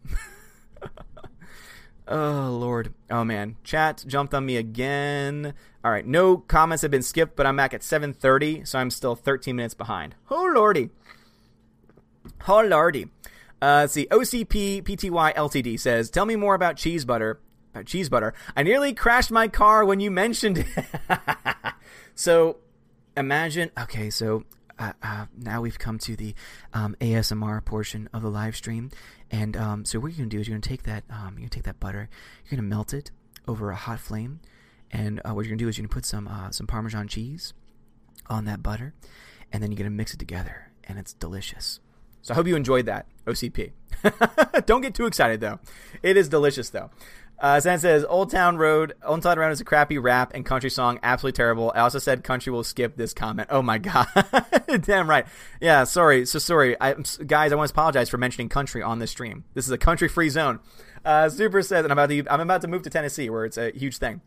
oh lord. Oh man. Chat jumped on me again. All right. No comments have been skipped, but I'm back at 7:30, so I'm still 13 minutes behind. Oh lordy. Lordy. Uh, let's see. OCP PTY LTD says, "Tell me more about cheese butter." About cheese butter. I nearly crashed my car when you mentioned it. So imagine, okay, so uh, uh, now we've come to the um, ASMR portion of the live stream, and um, so what you're gonna do is you're gonna take that, um, you're gonna take that butter, you're gonna melt it over a hot flame, and uh, what you're gonna do is you're gonna put some uh, some Parmesan cheese on that butter, and then you're gonna mix it together, and it's delicious. So I hope you enjoyed that OCP. Don't get too excited though. It is delicious though. Uh, says Old Town Road. Old Town Road is a crappy rap and country song, absolutely terrible. I also said country will skip this comment. Oh my god, damn right. Yeah, sorry. So sorry, I, guys. I want to apologize for mentioning country on this stream. This is a country-free zone. Uh, Super says, and I'm about to I'm about to move to Tennessee, where it's a huge thing.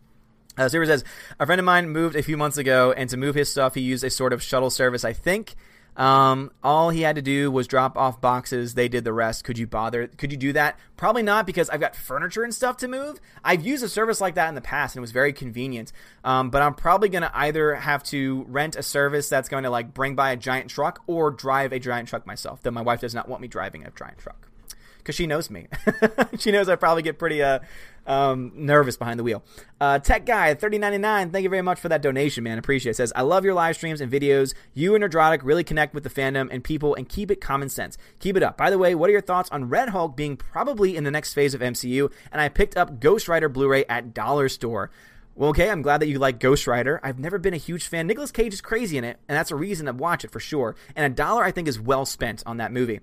Uh, Super says, a friend of mine moved a few months ago, and to move his stuff, he used a sort of shuttle service, I think. Um, all he had to do was drop off boxes. They did the rest. Could you bother? Could you do that? Probably not because I've got furniture and stuff to move. I've used a service like that in the past and it was very convenient. Um, but I'm probably going to either have to rent a service that's going to like bring by a giant truck or drive a giant truck myself. Though my wife does not want me driving a giant truck because she knows me. she knows I probably get pretty uh, um, nervous behind the wheel. Uh, Tech Guy, thirty ninety nine. Thank you very much for that donation, man. Appreciate it. Says, I love your live streams and videos. You and Nerdrotic really connect with the fandom and people and keep it common sense. Keep it up. By the way, what are your thoughts on Red Hulk being probably in the next phase of MCU? And I picked up Ghost Rider Blu ray at Dollar Store. Well, okay, I'm glad that you like Ghost Rider. I've never been a huge fan. Nicolas Cage is crazy in it, and that's a reason to watch it for sure. And a dollar, I think, is well spent on that movie.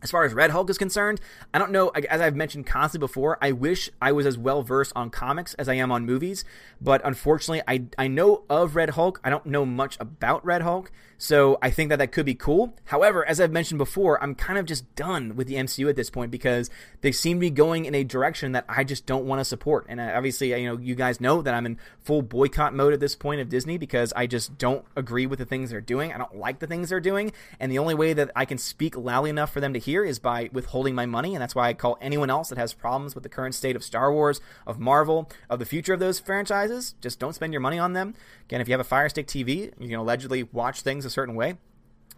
As far as Red Hulk is concerned, I don't know. As I've mentioned constantly before, I wish I was as well versed on comics as I am on movies. But unfortunately, I, I know of Red Hulk. I don't know much about Red Hulk. So I think that that could be cool. However, as I've mentioned before, I'm kind of just done with the MCU at this point because they seem to be going in a direction that I just don't want to support. And uh, obviously, you know, you guys know that I'm in full boycott mode at this point of Disney because I just don't agree with the things they're doing. I don't like the things they're doing. And the only way that I can speak loudly enough for them to hear is by withholding my money. And that's why I call anyone else that has problems with the current state of Star Wars, of Marvel, of the future of those franchises, just don't spend your money on them. Again, if you have a Fire Stick TV, you can allegedly watch things a certain way.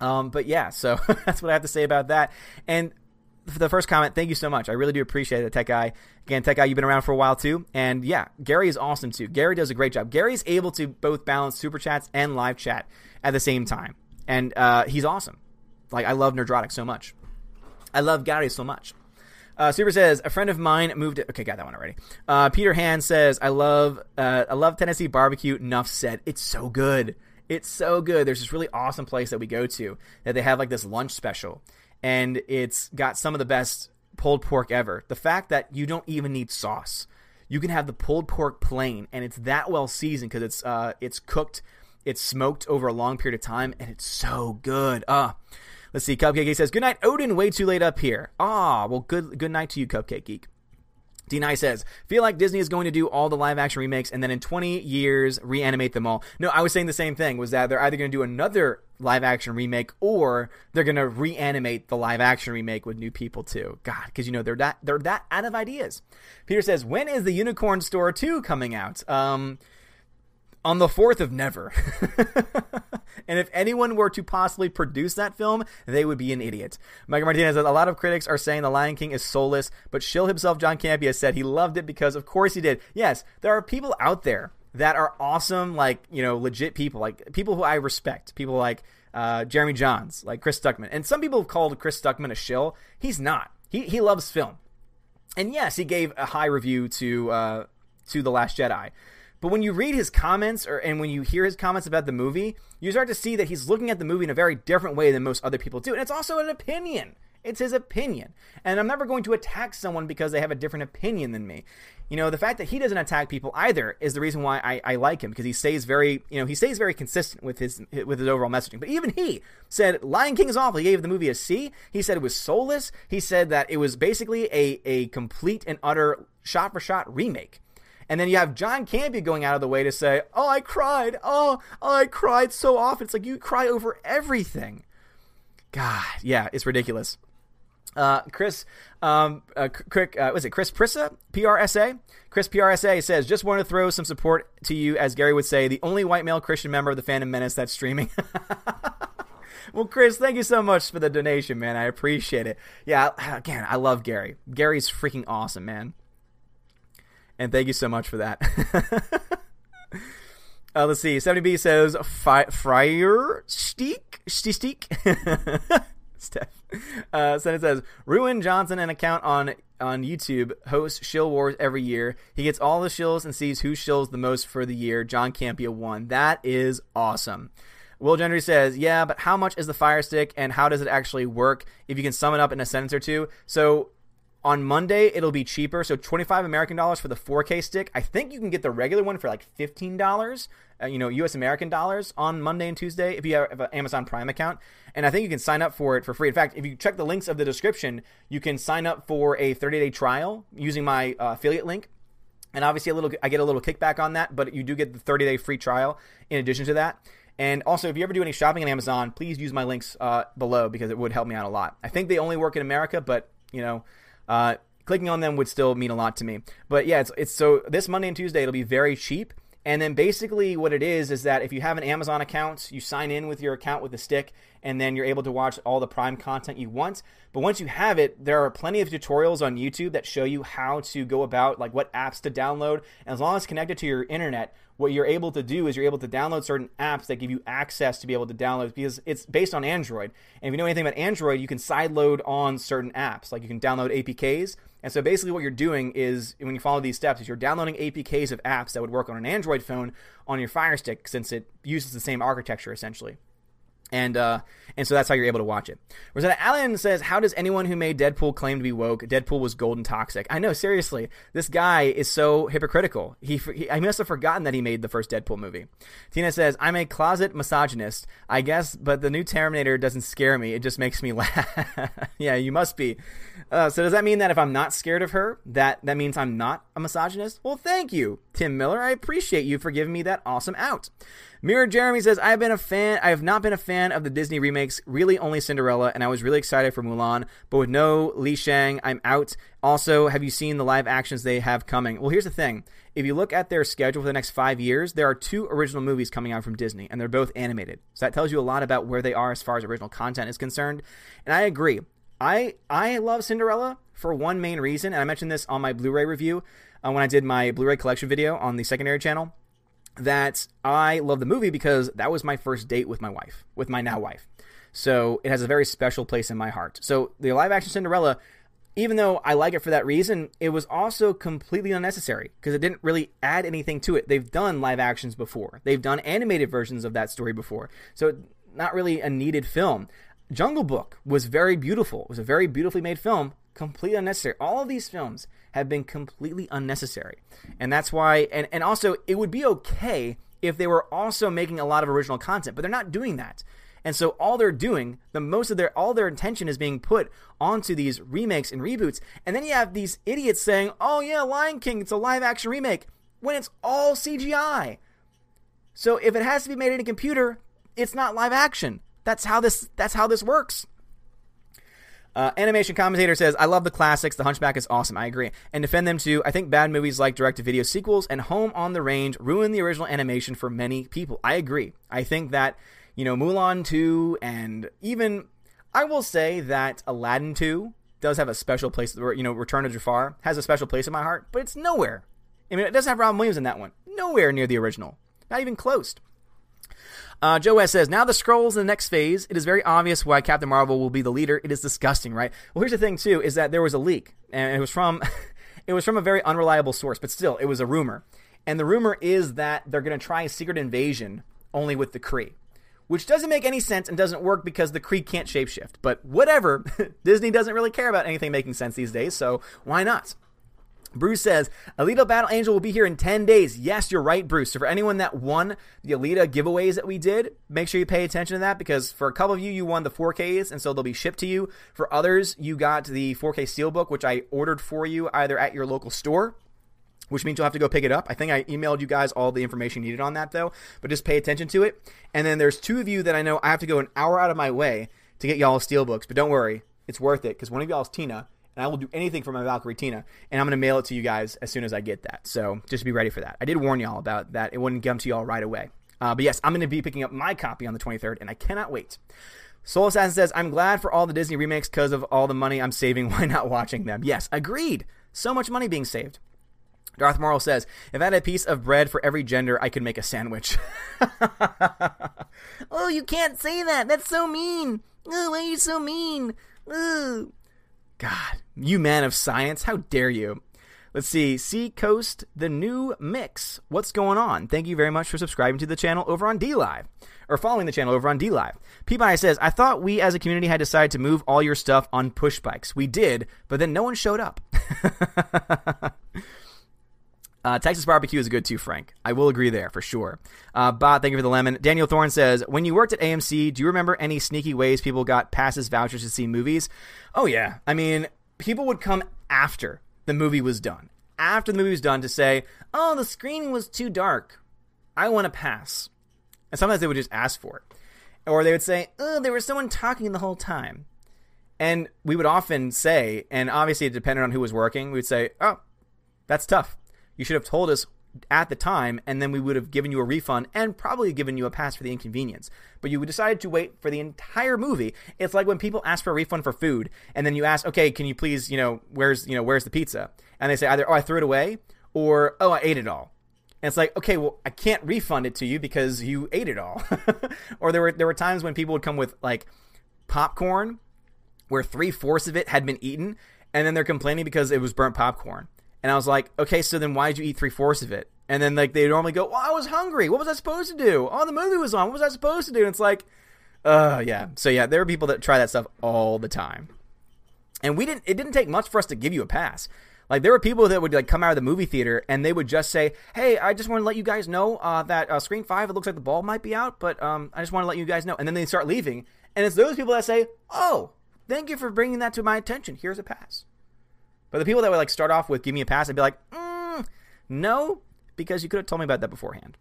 Um, but yeah, so that's what I have to say about that. And for the first comment, thank you so much. I really do appreciate it, Tech Guy. Again, Tech Guy, you've been around for a while too. And yeah, Gary is awesome too. Gary does a great job. Gary's able to both balance super chats and live chat at the same time. And uh, he's awesome. Like, I love Nerdrotic so much. I love Gary so much. Uh, Super says a friend of mine moved. To, okay, got that one already. Uh, Peter Han says I love uh, I love Tennessee barbecue. Enough said. It's so good. It's so good. There's this really awesome place that we go to that they have like this lunch special, and it's got some of the best pulled pork ever. The fact that you don't even need sauce. You can have the pulled pork plain, and it's that well seasoned because it's uh, it's cooked, it's smoked over a long period of time, and it's so good. Ah. Uh, Let's see. Cupcake Geek says, "Good night, Odin. Way too late up here. Ah, well, good good night to you, Cupcake Geek." D9 says, feel like Disney is going to do all the live action remakes and then in 20 years reanimate them all. No, I was saying the same thing, was that they're either going to do another live action remake or they're going to reanimate the live action remake with new people too. God, because you know they're that they're that out of ideas. Peter says, when is the Unicorn Store 2 coming out? Um, on the 4th of never. and if anyone were to possibly produce that film, they would be an idiot. Michael Martinez says, a lot of critics are saying The Lion King is soulless, but Shill himself, John Campea, said he loved it because of course he did. Yes, there are people out there that are awesome, like, you know, legit people, like people who I respect, people like uh, Jeremy Jahns, like Chris Stuckman. And some people have called Chris Stuckman a shill. He's not. He, he loves film. And yes, he gave a high review to uh, to The Last Jedi. But when you read his comments or and when you hear his comments about the movie, you start to see that he's looking at the movie in a very different way than most other people do. And it's also an opinion. It's his opinion. And I'm never going to attack someone because they have a different opinion than me. You know, the fact that he doesn't attack people either is the reason why I, I like him because he stays very, you know, he stays very consistent with his with his overall messaging. But even he said Lion King is awful. He gave the movie a C. He said it was soulless. He said that it was basically a a complete and utter shot for shot remake. And then you have John Campea going out of the way to say, "Oh, I cried. Oh, oh, I cried so often." It's like you cry over everything. God, yeah, it's ridiculous. Uh, Chris, um, uh, quick, uh, was it Chris Prissa, PRSA? Chris PRSA says, just want to throw some support to you, as Gary would say, the only white male Christian member of the Fandom Menace that's streaming. well, Chris, thank you so much for the donation, man. I appreciate it. Yeah, again, I love Gary. Gary's freaking awesome, man and thank you so much for that. uh, let's see. 70B says Friar Steak Steak. Steph. Uh, so it says Ruin Johnson an account on on YouTube hosts shill wars every year. He gets all the shills and sees who shills the most for the year. John Campea won. That is awesome. Will Gendry says, "Yeah, but how much is the Fire Stick, and how does it actually work? If you can sum it up in a sentence or two. So on Monday, it'll be cheaper. So 25 American dollars for the 4K stick. I think you can get the regular one for like $15, uh, you know, US American dollars on Monday and Tuesday if you have an Amazon Prime account. And I think you can sign up for it for free. In fact, if you check the links of the description, you can sign up for a 30-day trial using my uh, affiliate link. And obviously a little I get a little kickback on that, but you do get the 30-day free trial in addition to that. And also, if you ever do any shopping on Amazon, please use my links uh, below because it would help me out a lot. I think they only work in America, but you know, uh, clicking on them would still mean a lot to me. But yeah, it's, it's so this Monday and Tuesday it'll be very cheap. And then basically what it is is that if you have an Amazon account, you sign in with your account with the stick, and then you're able to watch all the Prime content you want. But once you have it, there are plenty of tutorials on YouTube that show you how to go about like what apps to download. And as long as connected to your internet, what you're able to do is you're able to download certain apps that give you access to be able to download because it's based on Android. And if you know anything about Android, you can sideload on certain apps. Like you can download APKs. And so basically what you're doing is when you follow these steps is you're downloading APKs of apps that would work on an Android phone on your Fire Stick since it uses the same architecture essentially and uh, and so that's how you're able to watch it. Rosetta Allen says, "How does anyone who made Deadpool claim to be woke? Deadpool was golden toxic." I know, seriously, this guy is so hypocritical. He, he I must have forgotten that he made the first Deadpool movie. Tina says, "I'm a closet misogynist, I guess, but the new Terminator doesn't scare me. It just makes me laugh." yeah, you must be. Uh, so does that mean that if I'm not scared of her, that that means I'm not a misogynist? Well, thank you, Tim Miller. I appreciate you for giving me that awesome out. Mirror Jeremy says, I've been a fan, I have not been a fan of the Disney remakes, really only Cinderella, and I was really excited for Mulan, but with no Li Shang, I'm out. Also, have you seen the live actions they have coming? Well, here's the thing. If you look at their schedule for the next five years, there are two original movies coming out from Disney, and they're both animated. So that tells you a lot about where they are as far as original content is concerned. And I agree. I I love Cinderella for one main reason, and I mentioned this on my Blu-ray review uh, when I did my Blu-ray collection video on the secondary channel that I love the movie because that was my first date with my wife, with my now wife. So it has a very special place in my heart. So the live action Cinderella, even though I like it for that reason, it was also completely unnecessary because it didn't really add anything to it. They've done live actions before, they've done animated versions of that story before. So not really a needed film. Jungle Book was very beautiful. It was a very beautifully made film, completely unnecessary. All of these films have been completely unnecessary. And that's why, and, and also, it would be okay if they were also making a lot of original content, but they're not doing that. And so all they're doing, the most of their all their attention is being put onto these remakes and reboots. And then you have these idiots saying, "Oh yeah, Lion King, it's a live action remake," when it's all CGI. So if it has to be made in a computer, it's not live action. That's how this that's how this works. Uh, animation commentator says, I love the classics. The Hunchback is awesome. I agree. And defend them too. I think bad movies like direct to video sequels and Home on the Range ruin the original animation for many people. I agree. I think that, you know, Mulan 2 and even, I will say that Aladdin 2 does have a special place, you know, Return of Jafar has a special place in my heart, but it's nowhere. I mean, it doesn't have Robin Williams in that one. Nowhere near the original. Not even close. Uh, Joe West says, now the scrolls in the next phase. It is very obvious why Captain Marvel will be the leader. It is disgusting, right? Well, here's the thing too: is that there was a leak, and it was from, it was from a very unreliable source, but still, it was a rumor. And the rumor is that they're going to try a secret invasion only with the Kree, which doesn't make any sense and doesn't work because the Kree can't shapeshift. But whatever, Disney doesn't really care about anything making sense these days, so why not? Bruce says, Alita Battle Angel will be here in 10 days. Yes, you're right, Bruce. So, for anyone that won the Alita giveaways that we did, make sure you pay attention to that because for a couple of you, you won the 4Ks, and so they'll be shipped to you. For others, you got the 4K Steelbook, which I ordered for you either at your local store which means you'll have to go pick it up. I think I emailed you guys all the information needed on that though, but just pay attention to it. And then there's two of you that I know I have to go an hour out of my way to get y'all steelbooks, but don't worry, it's worth it because one of y'all is Tina, and I will do anything for my Valkyrie Tina, and I'm going to mail it to you guys as soon as I get that. So just be ready for that. I did warn y'all about that; it wouldn't come to y'all right away. Uh, but yes, I'm going to be picking up my copy on the 23rd, and I cannot wait. Soul Assassin says, "I'm glad for all the Disney remakes because of all the money I'm saving. Why not watching them?" Yes, agreed. So much money being saved. Darth Morrill says, if I had a piece of bread for every gender, I could make a sandwich. oh, you can't say that. That's so mean. Oh, why are you so mean? Oh. God, you man of science, how dare you? Let's see, Sea Coast, the new mix. What's going on? Thank you very much for subscribing to the channel over on DLive, or following the channel over on D DLive. Peabody says, I thought we as a community had decided to move all your stuff on push bikes. We did, but then no one showed up. Uh, Texas barbecue is good too, Frank. I will agree there for sure. Uh, thank you for the lemon. Daniel Thorne says, when you worked at AMC, do you remember any sneaky ways people got passes, vouchers to see movies? Oh yeah, I mean, people would come after the movie was done, after the movie was done, to say, "Oh, the screening was too dark. I want to pass." And sometimes they would just ask for it, or they would say, "Oh, there was someone talking the whole time." And we would often say, and obviously it depended on who was working, we would say, "Oh, that's tough." You should have told us at the time, and then we would have given you a refund and probably given you a pass for the inconvenience. But you decided to wait for the entire movie. It's like when people ask for a refund for food, and then you ask, "Okay, can you please, you know, where's, you know, where's the pizza?" And they say either, "Oh, I threw it away," or "Oh, I ate it all." And it's like, okay, well, I can't refund it to you because you ate it all. or there were there were times when people would come with like popcorn, where three fourths of it had been eaten, and then they're complaining because it was burnt popcorn. And I was like, okay, so then why did you eat three fourths of it? And then like they normally go, well, I was hungry. What was I supposed to do? Oh, the movie was on. What was I supposed to do? And it's like, uh, yeah. So yeah, there are people that try that stuff all the time. And we didn't. It didn't take much for us to give you a pass. Like there were people that would like come out of the movie theater and they would just say, "Hey, I just want to let you guys know uh, that uh, screen five. It looks like the ball might be out, but um, I just want to let you guys know." And then they start leaving, and it's those people that say, "Oh, thank you for bringing that to my attention. Here's a pass." But the people that would like start off with give me a pass, I'd be like, mm, no, because you could have told me about that beforehand.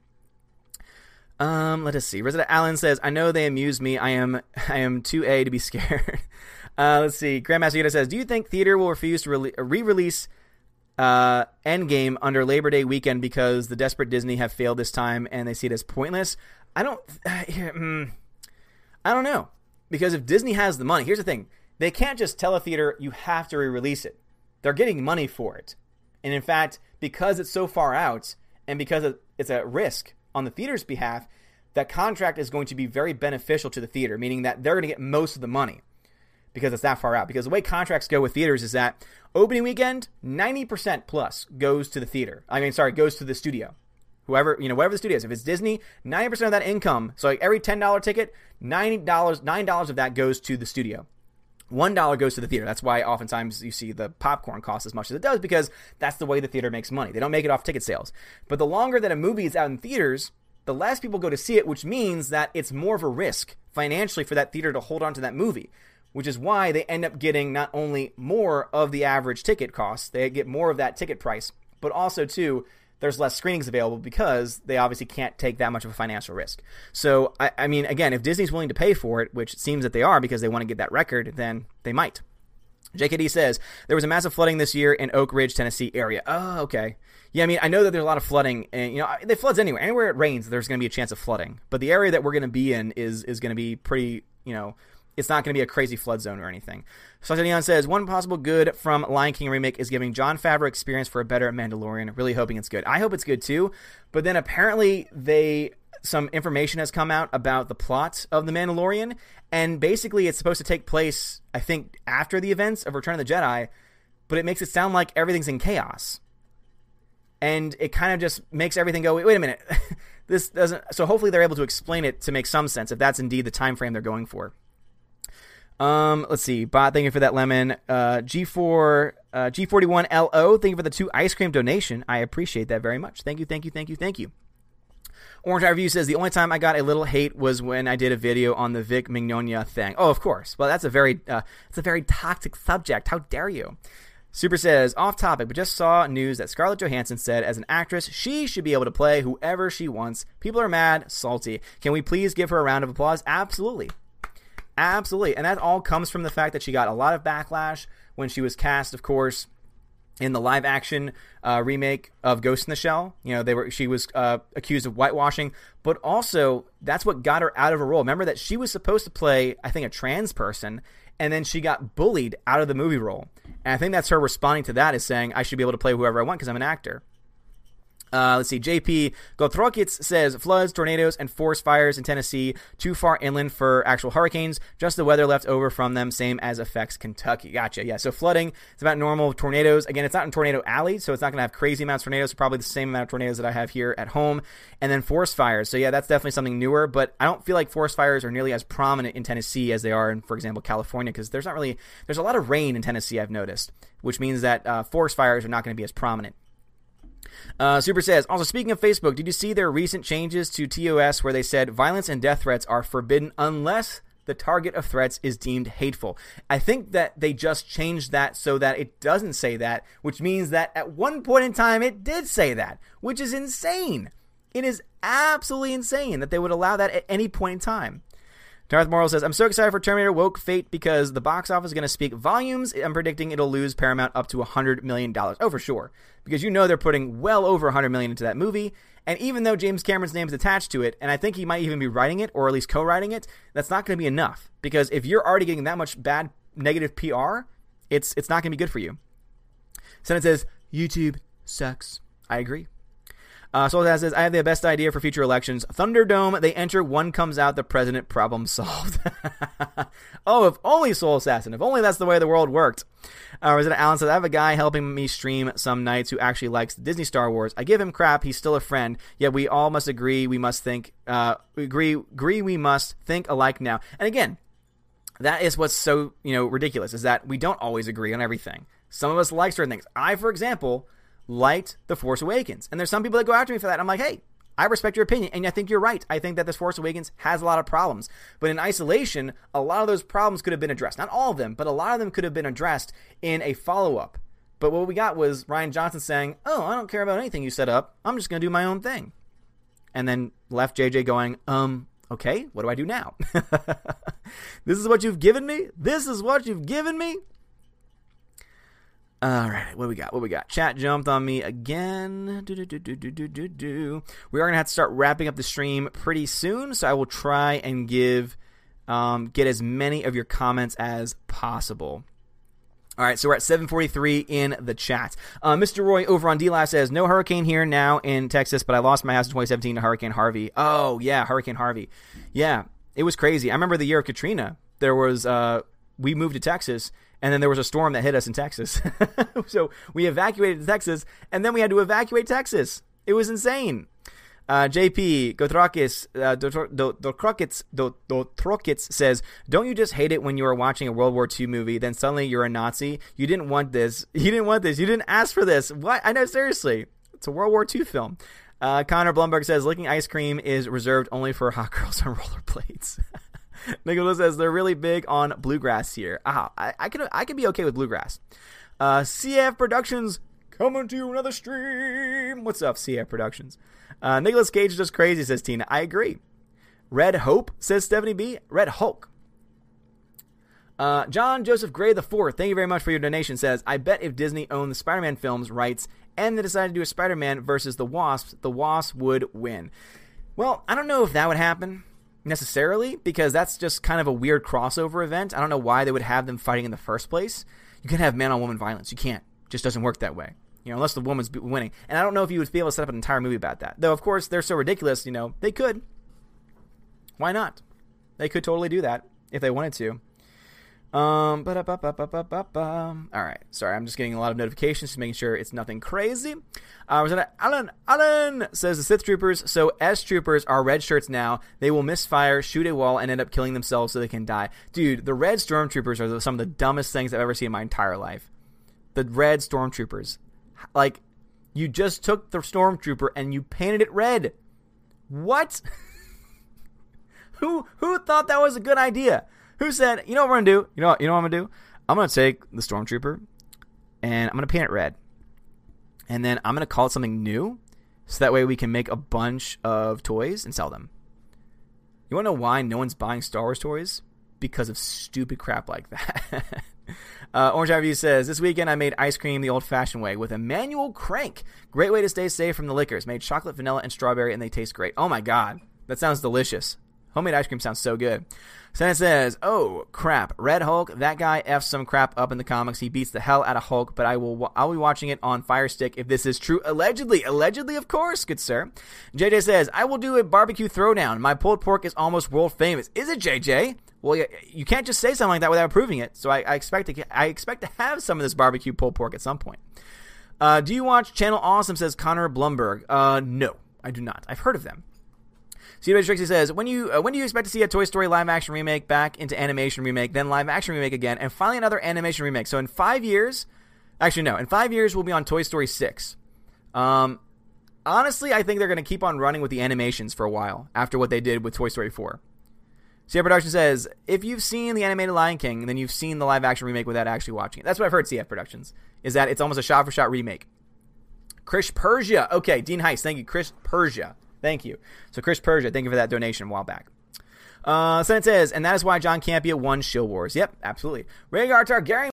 Um, let us see. Resident Allen says, "I know they amuse me. I am, I am too a to be scared." uh, let's see. Grandmaster Yoda says, "Do you think theater will refuse to re- re-release uh, Endgame under Labor Day weekend because the desperate Disney have failed this time and they see it as pointless?" I don't. Uh, I don't know because if Disney has the money, here's the thing: they can't just tell a theater you have to re-release it they're getting money for it. And in fact, because it's so far out and because it's a risk on the theater's behalf, that contract is going to be very beneficial to the theater, meaning that they're going to get most of the money because it's that far out. Because the way contracts go with theaters is that opening weekend, 90% plus goes to the theater. I mean, sorry, goes to the studio. Whoever, you know, whatever the studio is. If it's Disney, 90% of that income, so like every $10 ticket, $90, $9 of that goes to the studio. One dollar goes to the theater. That's why oftentimes you see the popcorn cost as much as it does because that's the way the theater makes money. They don't make it off ticket sales. But the longer that a movie is out in theaters, the less people go to see it, which means that it's more of a risk financially for that theater to hold on to that movie, which is why they end up getting not only more of the average ticket cost, they get more of that ticket price, but also too there's less screenings available because they obviously can't take that much of a financial risk. So, I, I, mean, again, if Disney's willing to pay for it, which it seems that they are because they want to get that record, then they might. JKD says there was a massive flooding this year in Oak Ridge, Tennessee area. Oh, okay. Yeah, I mean, I know that there's a lot of flooding, and you know, they floods anywhere. Anywhere it rains, there's going to be a chance of flooding. But the area that we're going to be in is is going to be pretty, you know, it's not going to be a crazy flood zone or anything. Leon says one possible good from Lion King remake is giving Jon Favreau experience for a better Mandalorian. Really hoping it's good. I hope it's good too. But then apparently they some information has come out about the plot of the Mandalorian, and basically it's supposed to take place, I think, after the events of Return of the Jedi. But it makes it sound like everything's in chaos and it kind of just makes everything go. Wait, wait a minute, this doesn't. So hopefully they're able to explain it to make some sense if that's indeed the time frame they're going for. Um, let's see. Bot, thank you for that lemon. Uh, G4, uh, G41LO, thank you for the two ice cream donation. I appreciate that very much. Thank you, thank you, thank you, thank you. Orange Eye Review says the only time I got a little hate was when I did a video on the Vic Mignogna thing. Oh, of course. Well, that's a very, uh, it's a very toxic subject. How dare you? Super says, off topic, but just saw news that Scarlett Johansson said as an actress, she should be able to play whoever she wants. People are mad, salty. Can we please give her a round of applause? Absolutely. Absolutely. And that all comes from the fact that she got a lot of backlash when she was cast, of course, in the live action uh, remake of Ghost in the Shell. You know, they were she was uh, accused of whitewashing, but also that's what got her out of a role. Remember that she was supposed to play, I think, a trans person, and then she got bullied out of the movie role. And I think that's her responding to that is saying, I should be able to play whoever I want because I'm an actor. Uh, let's see. JP Gotrokits says floods, tornadoes, and forest fires in Tennessee too far inland for actual hurricanes. Just the weather left over from them, same as affects Kentucky. Gotcha. Yeah. So flooding, it's about normal. Tornadoes, again, it's not in Tornado Alley, so it's not going to have crazy amounts of tornadoes. Probably the same amount of tornadoes that I have here at home. And then forest fires. So yeah, that's definitely something newer. But I don't feel like forest fires are nearly as prominent in Tennessee as they are in, for example, California, because there's not really there's a lot of rain in Tennessee. I've noticed, which means that uh, forest fires are not going to be as prominent. Uh, Super says, also speaking of Facebook, did you see their recent changes to TOS where they said violence and death threats are forbidden unless the target of threats is deemed hateful? I think that they just changed that so that it doesn't say that, which means that at one point in time it did say that, which is insane. It is absolutely insane that they would allow that at any point in time. Darth Morrill says, I'm so excited for Terminator Woke Fate because the box office is going to speak volumes. I'm predicting it'll lose Paramount up to $100 million. Oh, for sure. Because you know they're putting well over 100 million into that movie. And even though James Cameron's name is attached to it, and I think he might even be writing it or at least co writing it, that's not going to be enough. Because if you're already getting that much bad negative PR, it's, it's not going to be good for you. Senate says, YouTube sucks. I agree. Uh, Soul Assassin says, I have the best idea for future elections. Thunderdome, they enter, one comes out, the president, problem solved. oh, if only Soul Assassin. If only that's the way the world worked. Uh, Resident Allen says, I have a guy helping me stream some nights who actually likes Disney Star Wars. I give him crap. He's still a friend. Yet we all must agree we must think, uh, agree, agree we must think alike now. And again, that is what's so, you know, ridiculous is that we don't always agree on everything. Some of us like certain things. I, for example, liked The Force Awakens. And there's some people that go after me for that. I'm like, hey, I respect your opinion, and I think you're right. I think that this Force Awakens has a lot of problems. But in isolation, a lot of those problems could have been addressed. Not all of them, but a lot of them could have been addressed in a follow up. But what we got was Rian Johnson saying, Oh, I don't care about anything you set up. I'm just going to do my own thing. And then left JJ going, Um, okay, what do I do now? this is what you've given me? This is what you've given me? All right, what we got? What we got? Chat jumped on me again. Do, do, do, do, do, do, do. We are gonna have to start wrapping up the stream pretty soon, so I will try and give um, get as many of your comments as possible. All right, so we're at 7:43 in the chat. Uh, Mr. Roy over on DLive says no hurricane here now in Texas, but I lost my house in 2017 to Hurricane Harvey. Oh yeah, Hurricane Harvey. Yeah, it was crazy. I remember the year of Katrina. There was uh, we moved to Texas and then there was a storm that hit us in Texas. so we evacuated Texas, and then we had to evacuate Texas. It was insane. Uh, JP Gotrakis uh, Dotrokits says, "Don't you just hate it when you are watching a World War II movie, then suddenly you're a Nazi? You didn't want this. You didn't want this. You didn't ask for this. What? I know seriously. It's a World War II film. Uh, Connor Blumberg says licking ice cream is reserved only for hot girls on rollerblades. Nicholas says they're really big on bluegrass here. Ah, I, I can I can be okay with bluegrass. Uh, CF Productions coming to you another stream. What's up, CF Productions? Uh, Nicolas Cage is just crazy, says Tina. I agree. Red Hope says Stephanie B. Red Hulk. Uh, John Joseph Gray the Fourth, thank you very much for your donation. Says, I bet if Disney owned the Spider-Man films rights and they decided to do a Spider-Man versus the Wasps, the Wasps would win. Well, I don't know if that would happen necessarily because that's just kind of a weird crossover event. I don't know why they would have them fighting in the first place. You can't have man-on-woman violence. You can't. It just doesn't work that way. You know, unless the woman's winning. And I don't know if you would be able to set up an entire movie about that. Though, of course, they're so ridiculous. You know, they could. Why not? They could totally do that if they wanted to. Um, all right. Sorry, I'm just getting a lot of notifications, just making sure it's nothing crazy. Uh, was that Alan? Alan says the Sith troopers. So S troopers are red shirts now. They will misfire, shoot a wall, and end up killing themselves so they can die. Dude, the red stormtroopers are some of the dumbest things I've ever seen in my entire life. The red stormtroopers, like, you just took the stormtrooper and you painted it red. What? who who thought that was a good idea? Who said, you know what we're gonna do? You know, you know what I'm gonna do? I'm gonna take the stormtrooper, and I'm gonna paint it red, and then I'm gonna call it something new, so that way we can make a bunch of toys and sell them. You wanna know why no one's buying Star Wars toys? Because of stupid crap like that. Uh, Orange Ivy says, This weekend I made ice cream the old fashioned way with a manual crank. Great way to stay safe from the liquors. Made chocolate, vanilla, and strawberry, and they taste great. Oh my god. That sounds delicious. Homemade ice cream sounds so good. Santa says, "Oh crap, Red Hulk. That guy f's some crap up in the comics. He beats the hell out of Hulk. But I will. I'll be watching it on Fire Stick if this is true. Allegedly, allegedly, of course, good sir." JJ says, "I will do a barbecue throwdown. My pulled pork is almost world famous. Is it, JJ?" Well, you, you can't just say something like that without proving it. So I, I expect to. I expect to have some of this barbecue pulled pork at some point. Uh, do you watch Channel Awesome? Says Connor Blumberg. Uh, no, I do not. I've heard of them. CW Trixie says, when you uh, when do you expect to see a Toy Story live action remake back into animation remake, then live action remake again, and finally another animation remake? So in five years, actually no, in five years we'll be on Toy Story six. Um, honestly, I think they're going to keep on running with the animations for a while after what they did with Toy Story four. CF Production says, if you've seen the animated Lion King, then you've seen the live action remake without actually watching it. That's what I've heard. CF Productions is that it's almost a shot for shot remake. Chris Persia, okay, Dean Heist, thank you, Chris Persia. Thank you. So Chris Persia, thank you for that donation a while back. Uh, so says, and that is why John Campea won Shield Wars. Yep, absolutely. Rhaegar Targaryen